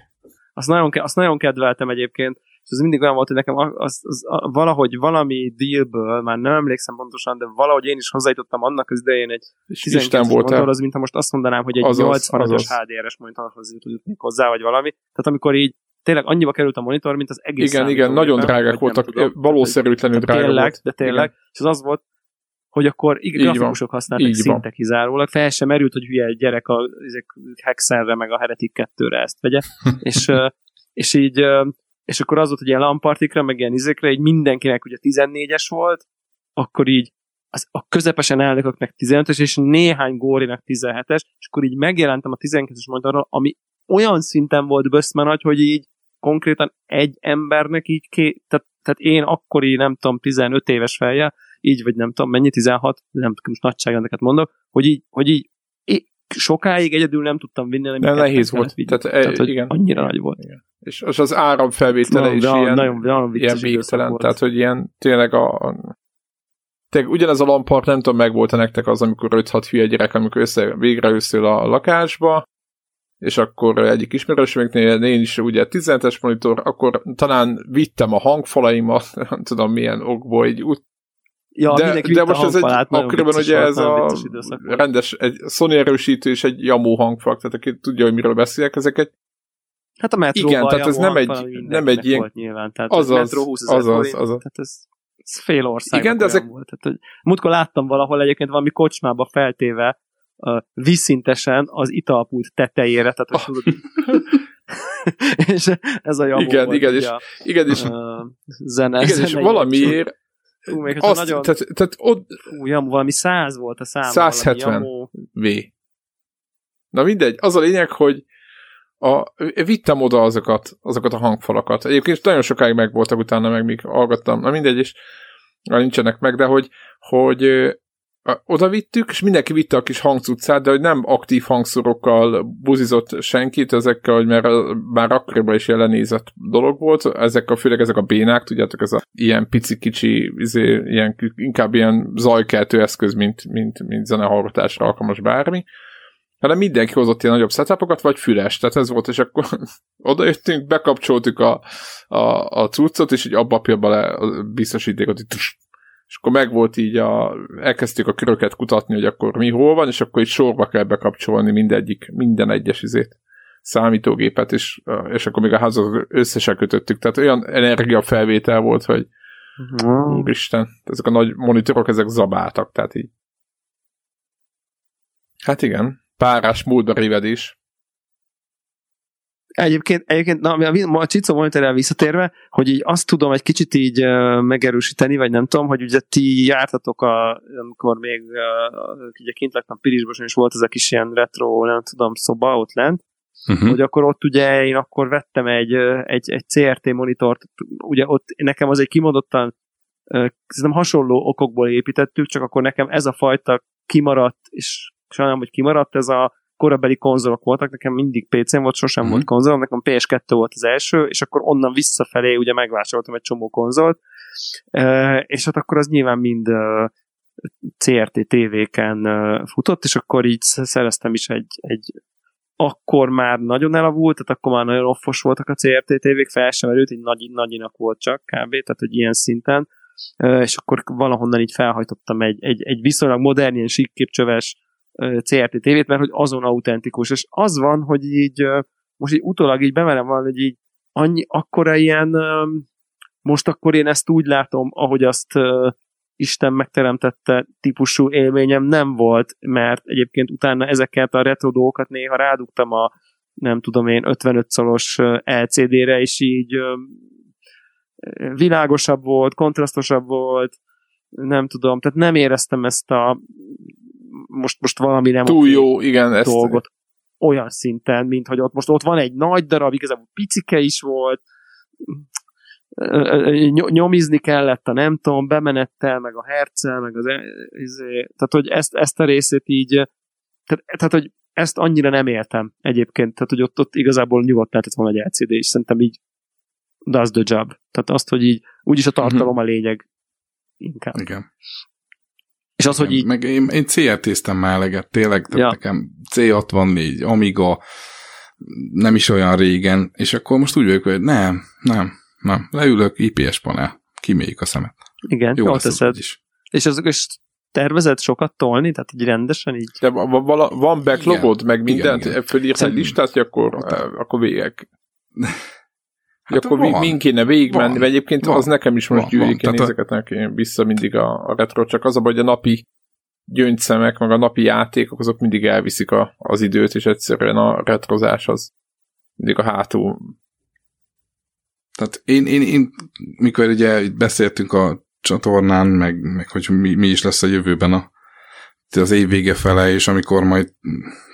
Azt nagyon, azt nagyon kedveltem egyébként, és ez mindig olyan volt, hogy nekem az, az, az, valahogy valami dealből, már nem emlékszem pontosan, de valahogy én is hozzájutottam annak az idején egy 19 monitor, az, mint most azt mondanám, hogy egy 80-as HDR-es monitorhoz jutnék hozzá, vagy valami. Tehát amikor így tényleg annyiba került a monitor, mint az egész Igen, igen, nagyon drágák voltak, tudom, valószerűtlenül drága tényleg, volt. De tényleg, igen. és az az volt, hogy akkor igen, grafikusok használtak így szinte van. kizárólag, fel sem merült, hogy hülye egy gyerek a Hexenre, meg a Heretic 2-re ezt vegye, és, és így és akkor az volt, hogy ilyen lampartikra, meg ilyen izékre, így mindenkinek ugye 14-es volt, akkor így az, a közepesen elnököknek 15-es, és néhány górinak 17-es, és akkor így megjelentem a 12-es monitorról, ami olyan szinten volt böszme nagy, hogy így konkrétan egy embernek így ké, tehát, tehát én akkori, nem tudom, 15 éves fejjel, így vagy nem tudom, mennyi, 16, nem tudom, most nagyságrendeket mondok, hogy így, hogy így sokáig egyedül nem tudtam vinni, nem De nehéz volt. Tehát, tehát, hogy igen. annyira nagy volt. Igen. És az, az áramfelvétele no, is de, ilyen, nagyon, nagyon ilyen végtelen, tehát hogy ilyen tényleg a, a tényleg ugyanez a lampart, nem tudom, meg volt -e nektek az, amikor 5-6 hülye gyerek, amikor össze, végre összül a lakásba, és akkor egyik ismerősömöknél én is ugye 17-es monitor, akkor talán vittem a hangfalaimat, nem tudom milyen okból, így úgy Ja, de, de most ez egy, akkoriban ugye ez a rendes, egy Sony erősítő és egy Yamo hangfal, tehát aki tudja, hogy miről beszélek, ezeket Hát a metróban Igen, tehát ez nem egy, nem egy ilyen... Volt nyilván, tehát azaz, metró 20 azaz, azaz, azaz. Tehát ez, ez fél ország. Igen, de ezek... volt. Tehát, hogy, múltkor láttam valahol egyébként valami kocsmába feltéve vízszintesen az italpult tetejére, tehát hogy tudod, és ez a javó igen, volt, igen, és, a, igen, és, zene, igen, zene és valamiért Ú, még azt, nagyon... tehát, tehát ott... Ú, jamu, valami száz volt a szám. 170 V. Na mindegy, az a lényeg, hogy a, vittem oda azokat, azokat a hangfalakat. Egyébként nagyon sokáig meg voltak utána, meg még hallgattam. Na mindegy, és nincsenek meg, de hogy, hogy oda vittük, és mindenki vitte a kis hangcuccát, de hogy nem aktív hangszorokkal buzizott senkit, ezekkel, hogy mert már akkoriban is jelenézett dolog volt, ezek a, főleg ezek a bénák, tudjátok, ez a ilyen pici-kicsi, izé, ilyen, inkább ilyen zajkeltő eszköz, mint, mint, mint zenehallgatásra alkalmas bármi. hanem mindenki hozott ilyen nagyobb setupokat, vagy füles, tehát ez volt, és akkor odajöttünk, bekapcsoltuk a, a, a cuccot, és így abba a a biztosítékot, így, és akkor meg volt így, a, elkezdtük a köröket kutatni, hogy akkor mi hol van, és akkor így sorba kell bekapcsolni mindegyik, minden egyes izét számítógépet, és, és akkor még a házat összesen kötöttük, tehát olyan energiafelvétel volt, hogy mm. úristen, ezek a nagy monitorok, ezek zabáltak, tehát így. Hát igen, párás múltba rivedés. Egyébként, egyébként na, a, a Csicó monitorrel visszatérve, hogy így azt tudom egy kicsit így megerősíteni, vagy nem tudom, hogy ugye ti jártatok, a, amikor még ugye kint laktam Pirisboson, és volt ez a kis ilyen retro, nem tudom, szoba ott lent, uh-huh. hogy akkor ott ugye én akkor vettem egy, egy, egy CRT monitort, ugye ott nekem az egy kimondottan szerintem hasonló okokból építettük, csak akkor nekem ez a fajta kimaradt, és sajnálom, hogy kimaradt, ez a korabeli konzolok voltak, nekem mindig PC-m volt, sosem uh-huh. volt konzolom, nekem PS2 volt az első, és akkor onnan visszafelé ugye megvásároltam egy csomó konzolt, és hát akkor az nyilván mind CRT TV-ken futott, és akkor így szereztem is egy, egy akkor már nagyon elavult, tehát akkor már nagyon offos voltak a CRT tévék, fel sem erőt, egy nagy, nagyinak volt csak kb, tehát hogy ilyen szinten, és akkor valahonnan így felhajtottam egy, egy, egy viszonylag modern, ilyen síkképcsöves CRT tévét, mert hogy azon autentikus, és az van, hogy így most így utólag így bemerem van, hogy így annyi, akkora ilyen most akkor én ezt úgy látom, ahogy azt Isten megteremtette típusú élményem nem volt, mert egyébként utána ezeket a retro dolgokat néha rádugtam a nem tudom én 55 szolos LCD-re, és így világosabb volt, kontrasztosabb volt, nem tudom, tehát nem éreztem ezt a most, most valami nem túl jó, igen, dolgot ezt... olyan szinten, mint hogy ott most ott van egy nagy darab, igazából picike is volt, nyomizni kellett a nem tudom, bemenettel, meg a herccel, meg az, izé, tehát hogy ezt, ezt a részét így, tehát, tehát, hogy ezt annyira nem éltem egyébként, tehát hogy ott, ott igazából nyugodt lehetett volna egy LCD, és szerintem így does the job. Tehát azt, hogy így úgyis a tartalom mhm. a lényeg inkább. Igen. És az, hogy így... Meg én, én CRT-ztem már eleget, tényleg, ja. nekem C64, Amiga, nem is olyan régen, és akkor most úgy vagyok, hogy nem, nem, nem, leülök, IPS panel, kiméljük a szemet. Igen, jó teszed. Is. És azok is tervezett sokat tolni, tehát így rendesen így. De van backlogod, meg mindent, fölírsz egy listát, akkor, akkor végek. Hát akkor van, min kéne végigmenni, van, vagy egyébként van, az nekem is most van, gyűlik, van, én ezeket neki vissza mindig a, a retro, csak az a hogy a napi gyöngyszemek, meg a napi játékok, azok mindig elviszik a, az időt, és egyszerűen a retrozás az mindig a hátul. Tehát én, én, én mikor ugye beszéltünk a csatornán, meg, meg hogy mi, mi is lesz a jövőben a, az év vége fele, és amikor majd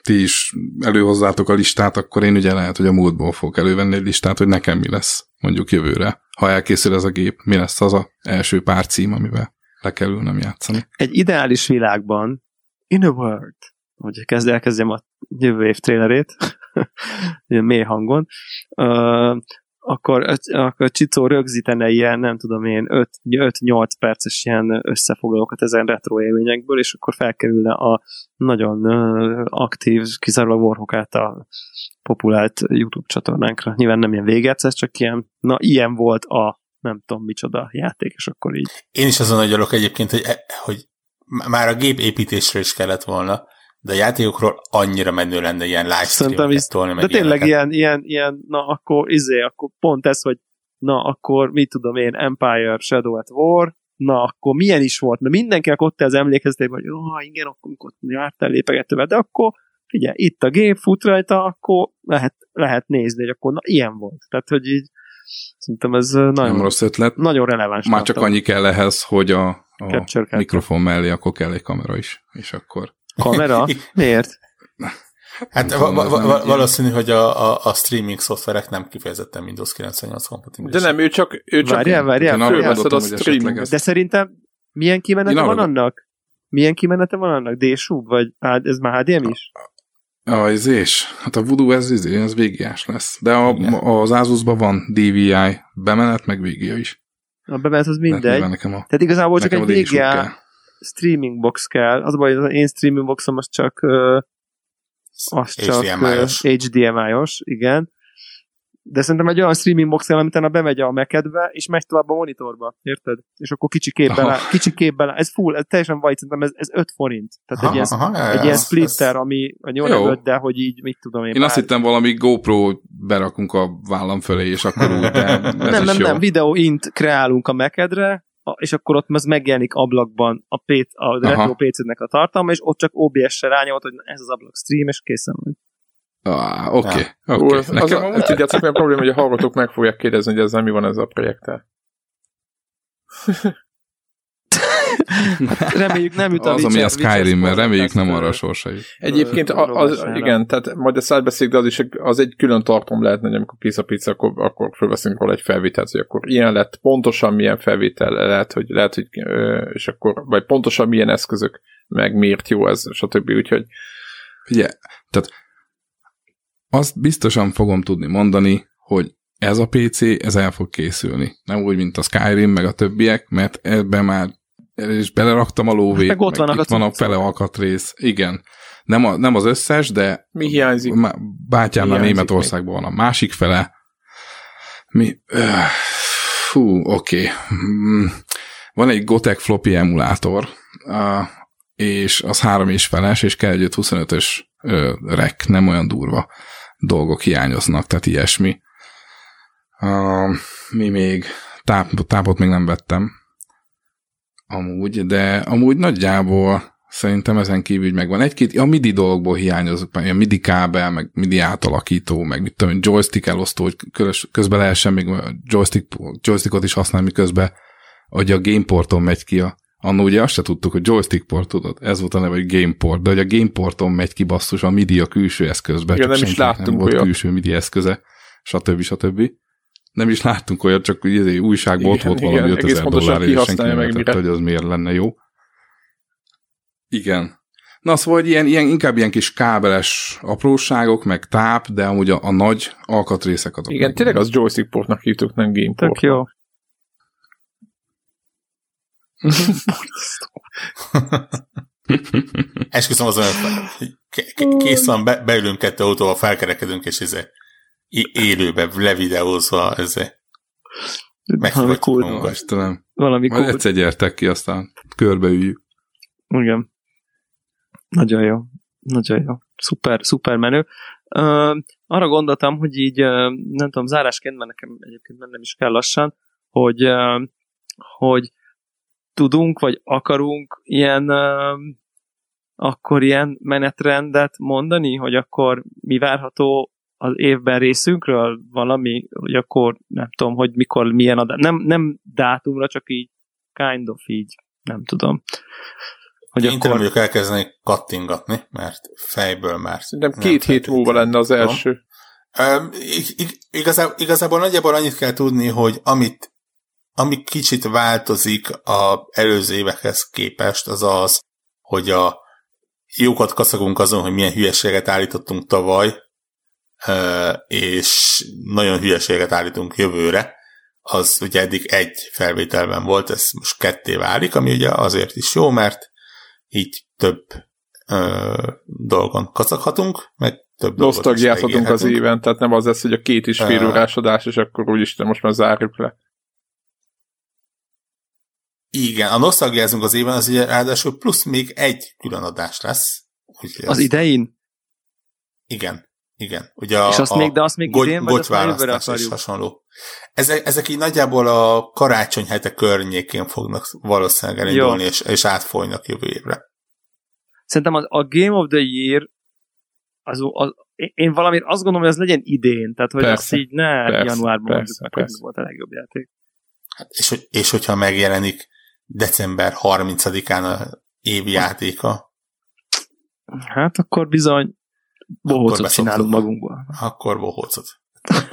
ti is előhozzátok a listát, akkor én ugye lehet, hogy a múltból fogok elővenni egy listát, hogy nekem mi lesz mondjuk jövőre. Ha elkészül ez a gép, mi lesz az a első pár cím, amivel le kell ülnem játszani. Egy ideális világban, in a world, hogy kezd elkezdjem a jövő év trailerét, ilyen mély hangon, akkor, akkor Csicó rögzítene ilyen, nem tudom én, 5-8 perces ilyen összefoglalókat ezen retro élményekből, és akkor felkerülne a nagyon aktív, kizárólag Warhawk a populált YouTube csatornánkra. Nyilván nem ilyen végegyszer, csak ilyen, na ilyen volt a nem tudom micsoda játék, és akkor így. Én is azon nagyolok egyébként, hogy, e, hogy már a gép építésről is kellett volna, de a játékokról annyira menő lenne ilyen livestream tolni, meg De tényleg ilyen, ilyen, ilyen, na akkor izé, akkor pont ez, hogy na akkor mit tudom én, Empire Shadow at War, na akkor milyen is volt, mert mindenkinek ott az emlékeztetében, hogy oh, igen, akkor ott jártál lépegetővel, de akkor figyelj, itt a gép fut rajta, akkor lehet, lehet nézni, hogy akkor na, ilyen volt. Tehát, hogy így szerintem ez nagyon, Nem rossz ötlet. nagyon releváns. Már csak annyi kell ehhez, hogy a, a mikrofon mellé akkor kell egy kamera is, és akkor Kamera? Miért? Hát va- va- va- valószínű, hogy a, a, a streaming szoftverek nem kifejezetten Windows 98 kompatibilis. De nem, ő csak, ő csak várjál, várjál, a streaming. De szerintem milyen kimenete van annak? Milyen kimenete van annak? DSU? Vagy ez már HDM is? A, ez és? Hát a Voodoo ez, ez, ez VGA-s lesz. De a, az Asusban van DVI bemenet, meg VGA is. A bemenet az mindegy. Nekem a, Tehát igazából csak egy VGA streaming box kell. Az baj, az én streaming boxom az csak az HDMI-os. csak HDMI-os, igen de szerintem egy olyan streaming box kell, amit bemegy a mekedbe, és megy tovább a monitorba, érted? És akkor kicsi képben, oh. kicsi képben, ez full, ez teljesen vagy, szerintem ez, ez 5 forint. Tehát aha, egy, ilyen, aha, egy ilyen splitter, ez... ami a 8 de hogy így, mit tudom én. Én azt hittem valami GoPro berakunk a vállam fölé, és akkor úgy, de ez Nem, nem, jó. nem, videó int kreálunk a mekedre, és akkor ott az megjelenik ablakban a, PC, a retro PC-nek a tartalma, és ott csak OBS-re rányolt, hogy ez az ablak stream, és készen van. Ah, oké. Okay, ja. okay. Az, Nekem az, úgy tudjátok, olyan probléma, hogy a hallgatók meg fogják kérdezni, hogy ezzel mi van ez a projekttel. Hát reméljük nem jut a Az, ami a Skyrim, mert reméljük nem arra a sorsa jut. Egyébként az, az, igen, tehát majd a szájbeszéd, de az is az egy külön tartom lehetne, hogy amikor kész a pizza, akkor, akkor felveszünk róla egy felvételt, hogy akkor ilyen lett, pontosan milyen felvétel lehet, hogy lehet, hogy és akkor, vagy pontosan milyen eszközök, meg miért jó ez, stb. Úgyhogy Ugye, tehát azt biztosan fogom tudni mondani, hogy ez a PC, ez el fog készülni. Nem úgy, mint a Skyrim, meg a többiek, mert ebben már és beleraktam a lóvét, meg ott meg itt van a fele alkatrész. Igen. Nem, a, nem az összes, de mi hiányzik? Bátyámnál Németországban van a másik fele. Mi? Fú, oké. Okay. Mm, van egy Gotek floppy emulátor, és az három és feles, és kell egy 25-ös rek, nem olyan durva dolgok hiányoznak, tehát ilyesmi. Uh, mi még? Táp, tápot még nem vettem. Amúgy, de amúgy nagyjából szerintem ezen kívül megvan. Egy-két, a MIDI dolgokból hiányozok, a MIDI kábel, meg MIDI átalakító, meg mit tudom, joystick elosztó, hogy közben lehessen még joystick, joystickot is használni, miközben hogy a gameporton megy ki a Annó ugye azt se tudtuk, hogy joystick port, tudod? Ez volt a neve, hogy gameport, de hogy a gameporton megy ki basszus a MIDI a külső eszközbe. Igen, nem is láttunk nem volt olyat. külső MIDI eszköze, stb. stb. Nem is láttunk olyat, csak ugye egy újságból ott volt valami 5000 dollár, és senki nem értette, hogy az miért lenne jó. Igen. Na szóval, hogy ilyen, ilyen, inkább ilyen kis kábeles apróságok, meg táp, de amúgy a, a nagy alkatrészek azok. Igen, tényleg az joystick portnak hívtuk, nem gameport. Tök jó. Esküszöm azon, hogy kész van, be, beülünk kettő autóval, felkerekedünk, és ez élőbe, levideózva ezzel. Valami kurva. Istenem. Valami Majd egyszer gyertek ki, aztán körbeüljük. Igen. Nagyon jó. Nagyon jó. Szuper, szuper menő. Uh, arra gondoltam, hogy így, uh, nem tudom, zárásként, mert nekem egyébként nem is kell lassan, hogy, uh, hogy tudunk, vagy akarunk ilyen uh, akkor ilyen menetrendet mondani, hogy akkor mi várható az évben részünkről valami, hogy akkor nem tudom, hogy mikor milyen adás. Nem, nem dátumra, csak így kind of így, nem tudom. Hogy Én akkor... nem vagyok elkezdeni kattingatni, mert fejből már... Nem két hét múlva lenne az első. Um, igazából, igazából nagyjából annyit kell tudni, hogy amit ami kicsit változik a előző évekhez képest, az az, hogy a jókat kaszagunk azon, hogy milyen hülyeséget állítottunk tavaly, és nagyon hülyeséget állítunk jövőre, az ugye eddig egy felvételben volt, ez most ketté válik, ami ugye azért is jó, mert így több ö, dolgon kacaghatunk, meg több Nosztalgiázhatunk az éven, tehát nem az lesz, hogy a két is fél órás adás, és akkor úgyis most már zárjuk le. Igen, a nosztalgiázunk az éven, az ugye ráadásul plusz még egy külön adás lesz. Az, az idején? Igen, igen. Ugye a, és azt a még, de azt még idén, vagy azt és hasonló. Ezek, ezek így nagyjából a karácsony hete környékén fognak valószínűleg elindulni, és, és átfolynak jövő évre. Szerintem az, a Game of the Year az, az, én valamit azt gondolom, hogy az legyen idén, tehát hogy persze, azt így ne persze, januárban persze, mondjuk, persze. volt a legjobb játék. Hát és, és hogyha megjelenik december 30-án a évi játéka. Hát akkor bizony bohócot csinálunk magunkból. Akkor bohócot.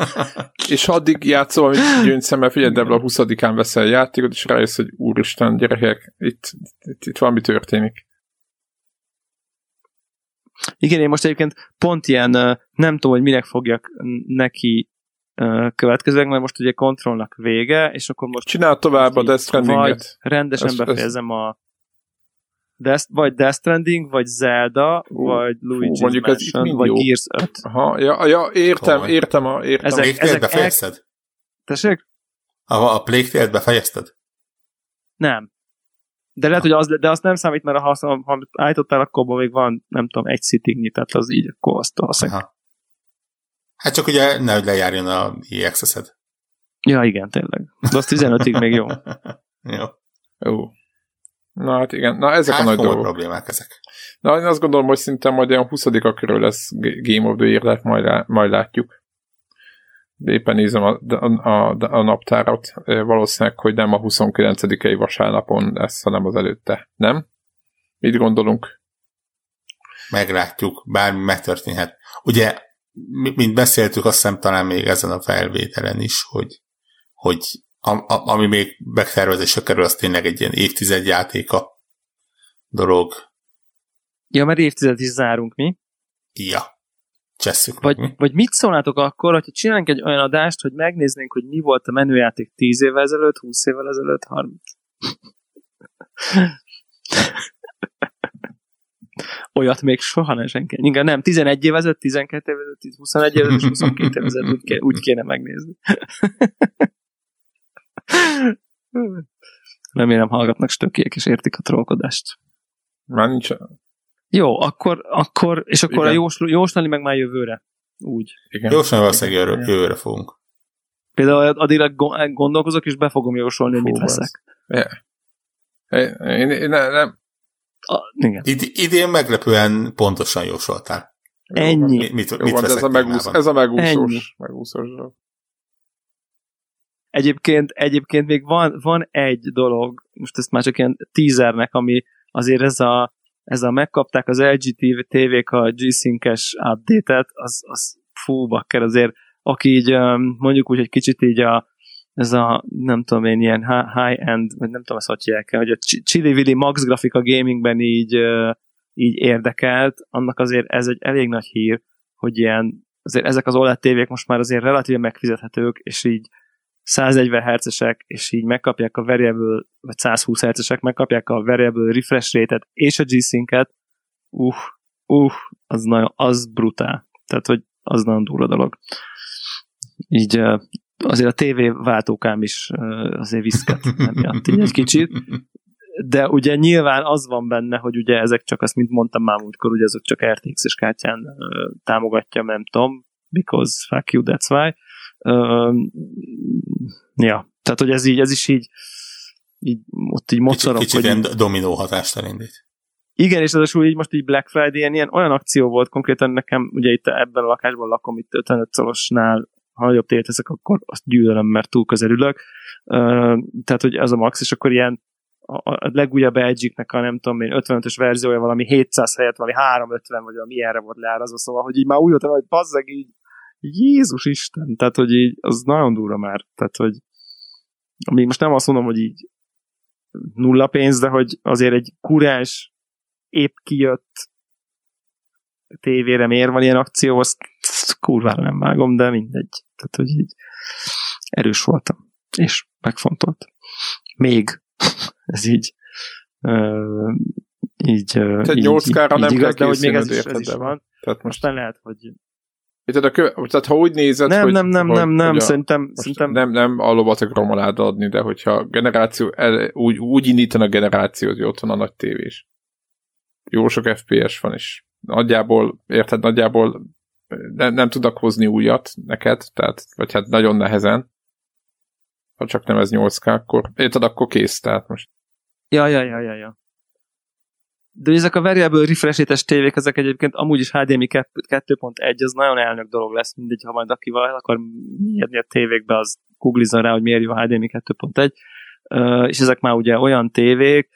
és addig játszol, hogy jön szemmel, figyelj, Debla a 20-án veszel játékot, és rájössz, hogy úristen, gyerekek, itt, itt, itt valami történik. Igen, én most egyébként pont ilyen, nem tudom, hogy minek fogjak neki következőleg, mert most ugye kontrollnak vége, és akkor most... Csinál tovább a Death Stranding-et. rendesen ez, befejezem a Death, vagy Death Stranding, vagy Zelda, uh, vagy Luigi's mondjuk Mansion, vagy jó. Gears 5. Aha, ja, ja értem, Hol értem, a, értem. Ezek, a ezek befejezted? El... Tessék? A, a Plague Tale-t befejezted? Nem. De lehet, hogy az, de azt nem számít, mert ha, ha, ha állítottál, akkor még van, nem tudom, egy sittingnyi, tehát az így, akkor azt használják. Hát csak ugye nehogy lejárjon a EXS-ed. Ja, igen, tényleg. De azt 15-ig még jó. jó. Jó. Na hát igen, na ezek hát, a nagy dolgok. problémák ezek. Na én azt gondolom, hogy szinte majd olyan 20 körül lesz Game of the Year, majd, lá, majd látjuk. De éppen nézem a, a, a, a naptárat, valószínűleg, hogy nem a 29-i vasárnapon lesz, hanem az előtte. Nem? Mit gondolunk? Meglátjuk, bármi megtörténhet. Ugye, mint beszéltük, azt hiszem talán még ezen a felvételen is, hogy, hogy a, a, ami még megtervezésre kerül, az tényleg egy ilyen évtizedjátéka dolog. Ja, mert évtized is zárunk mi. Ja. Csesszük vagy, mi? vagy mit szólnátok akkor, hogyha csinálunk egy olyan adást, hogy megnéznénk, hogy mi volt a menüjáték 10 évvel ezelőtt, 20 évvel ezelőtt, 30. Olyat még soha ne senki. Igen, nem, 11 évvel ezelőtt, 12 évvel ezelőtt, 21 évvel ezelőtt, 22 évvel ezelőtt, úgy, úgy kéne megnézni. Remélem hallgatnak stökiek és értik a trollkodást. Már nincs, jó, akkor, akkor és akkor Igen. a jósl, jóslani meg már jövőre. Úgy. Igen. Jóslani valószínűleg jövőre, jövőre fogunk. Például addigra gondolkozok, és be fogom jósolni, hogy mit veszek. Yeah. Én, én, ne, nem. A, igen. Id, idén meglepően pontosan jósoltál. Ennyi. Mit, mit, mit ez, a megúsz, ez a megúszós. megúszós. Egyébként, egyébként még van, van egy dolog, most ezt már csak ilyen teasernek, ami azért ez a ez a megkapták az LG TV-k a G-Sync-es update-et, az, az fú, bakker azért, aki így mondjuk úgy, hogy kicsit így a, ez a, nem tudom én, ilyen high-end, vagy nem tudom ezt hogy hívják hogy a Chili Max grafika gamingben így, így érdekelt, annak azért ez egy elég nagy hír, hogy ilyen, azért ezek az OLED tévék most már azért relatíve megfizethetők, és így 140 Hz-esek, és így megkapják a variable, vagy 120 Hz-esek, megkapják a variable refresh rate-et és a G-Sync-et, uh, uh, az, nagyon, az brutál. Tehát, hogy az nagyon durva dolog. Így azért a TV váltókám is azért viszket emiatt így egy kicsit. De ugye nyilván az van benne, hogy ugye ezek csak azt, mint mondtam már múltkor, ugye ezek csak RTX-es kártyán támogatja, nem tudom, because fuck you, that's why ja, tehát hogy ez így, ez is így, így ott így mocorok. Kicsit, kicsit hogy dominó hatást elindít. Igen, és az így most így Black Friday ilyen, olyan akció volt konkrétan nekem, ugye itt ebben a lakásban lakom, itt 55 szorosnál, ha nagyobb teszek, akkor azt gyűlölöm, mert túl közelülök. Uh, tehát, hogy ez a max, és akkor ilyen a, a legújabb Edge-nek a nem tudom én 55-ös verziója valami 700 helyett valami 350 vagy valami ilyenre volt leárazva, szóval, hogy így már úgy voltam, hogy bazzeg így Jézus Isten, tehát hogy így, az nagyon durva már, tehát hogy ami most nem azt mondom, hogy így nulla pénz, de hogy azért egy kurás, épp kijött tévére miért van ilyen akció, azt kurvára nem vágom, de mindegy. Tehát, hogy így erős voltam, és megfontolt. Még ez így uh, így, Tehát így, 8 így, nem így igaz, de hogy még ez is, ez is van. Tehát most nem lehet, hogy tehát, a köve, tehát ha úgy nézed, nem, hogy... Nem, nem, hogy, nem, nem, hogy a, szerintem, szerintem... Nem, nem a lovat akarom adni, de hogyha generáció, el, úgy, úgy indítan a generáció, hogy ott van a nagy tévés. Jó sok FPS van, és nagyjából, érted, nagyjából ne, nem tudok hozni újat neked, tehát, vagy hát nagyon nehezen. Ha csak nem ez 8K, akkor érted, akkor kész, tehát most. Ja, ja, ja, ja, ja. De ezek a variable refresh tévék, ezek egyébként amúgy is HDMI 2.1, az nagyon elnök dolog lesz, mindegy, ha majd akivel akar mérni a tévékbe, az googlizza rá, hogy miért jó HDMI 2.1, és ezek már ugye olyan tévék,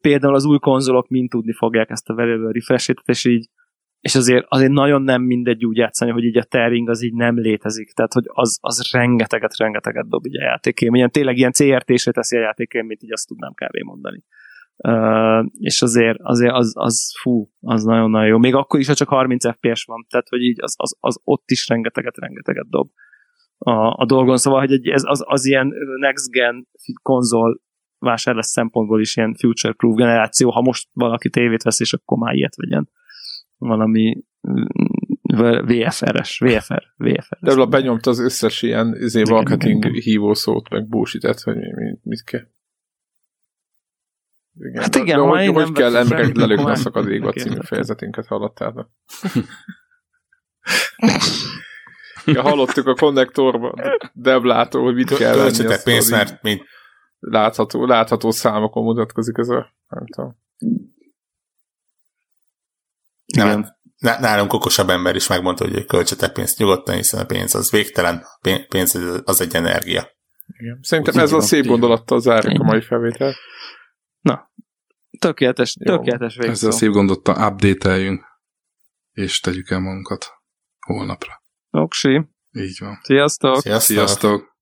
például az új konzolok mind tudni fogják ezt a variable refresh és így és azért, azért nagyon nem mindegy úgy játszani, hogy így a tearing az így nem létezik, tehát hogy az, az rengeteget, rengeteget dob így a játékélmény, tényleg ilyen CRT-sre teszi a játékélményt, így azt tudnám kb. mondani. Uh, és azért, azért az, az fú, az nagyon-nagyon jó. Még akkor is, ha csak 30 FPS van, tehát hogy így az, az, az ott is rengeteget, rengeteget dob a, a dolgon. Szóval, hogy egy, ez az, az ilyen next gen konzol vásárlás szempontból is ilyen future-proof generáció, ha most valaki tévét vesz, és akkor már ilyet vegyen. Valami VFR-es, VFR, VFR. De benyomta az összes ilyen izé, marketing hívószót, meg bullshit hogy mit, mit kell. Igen, hát igen, de, de hogy, hogy kell emberek lelőni a szakadékba című fejezetünket hallottál? ja, hallottuk a konnektorban, Deblától, hogy mit kell venni. pénzt, mert mint látható, látható számokon mutatkozik ez a, nem tudom. Nem, nálunk okosabb ember is megmondta, hogy költsetek pénzt nyugodtan, hiszen a pénz az végtelen, pénz az egy energia. Igen. Szerintem Úgy ez a szép gondolattal zárjuk a mai felvételt. Na, tökéletes, tökéletes végszó. Ezzel szép gondottal update és tegyük el magunkat holnapra. Oksi. Így van. Sziasztok! Sziasztok! Sziasztok.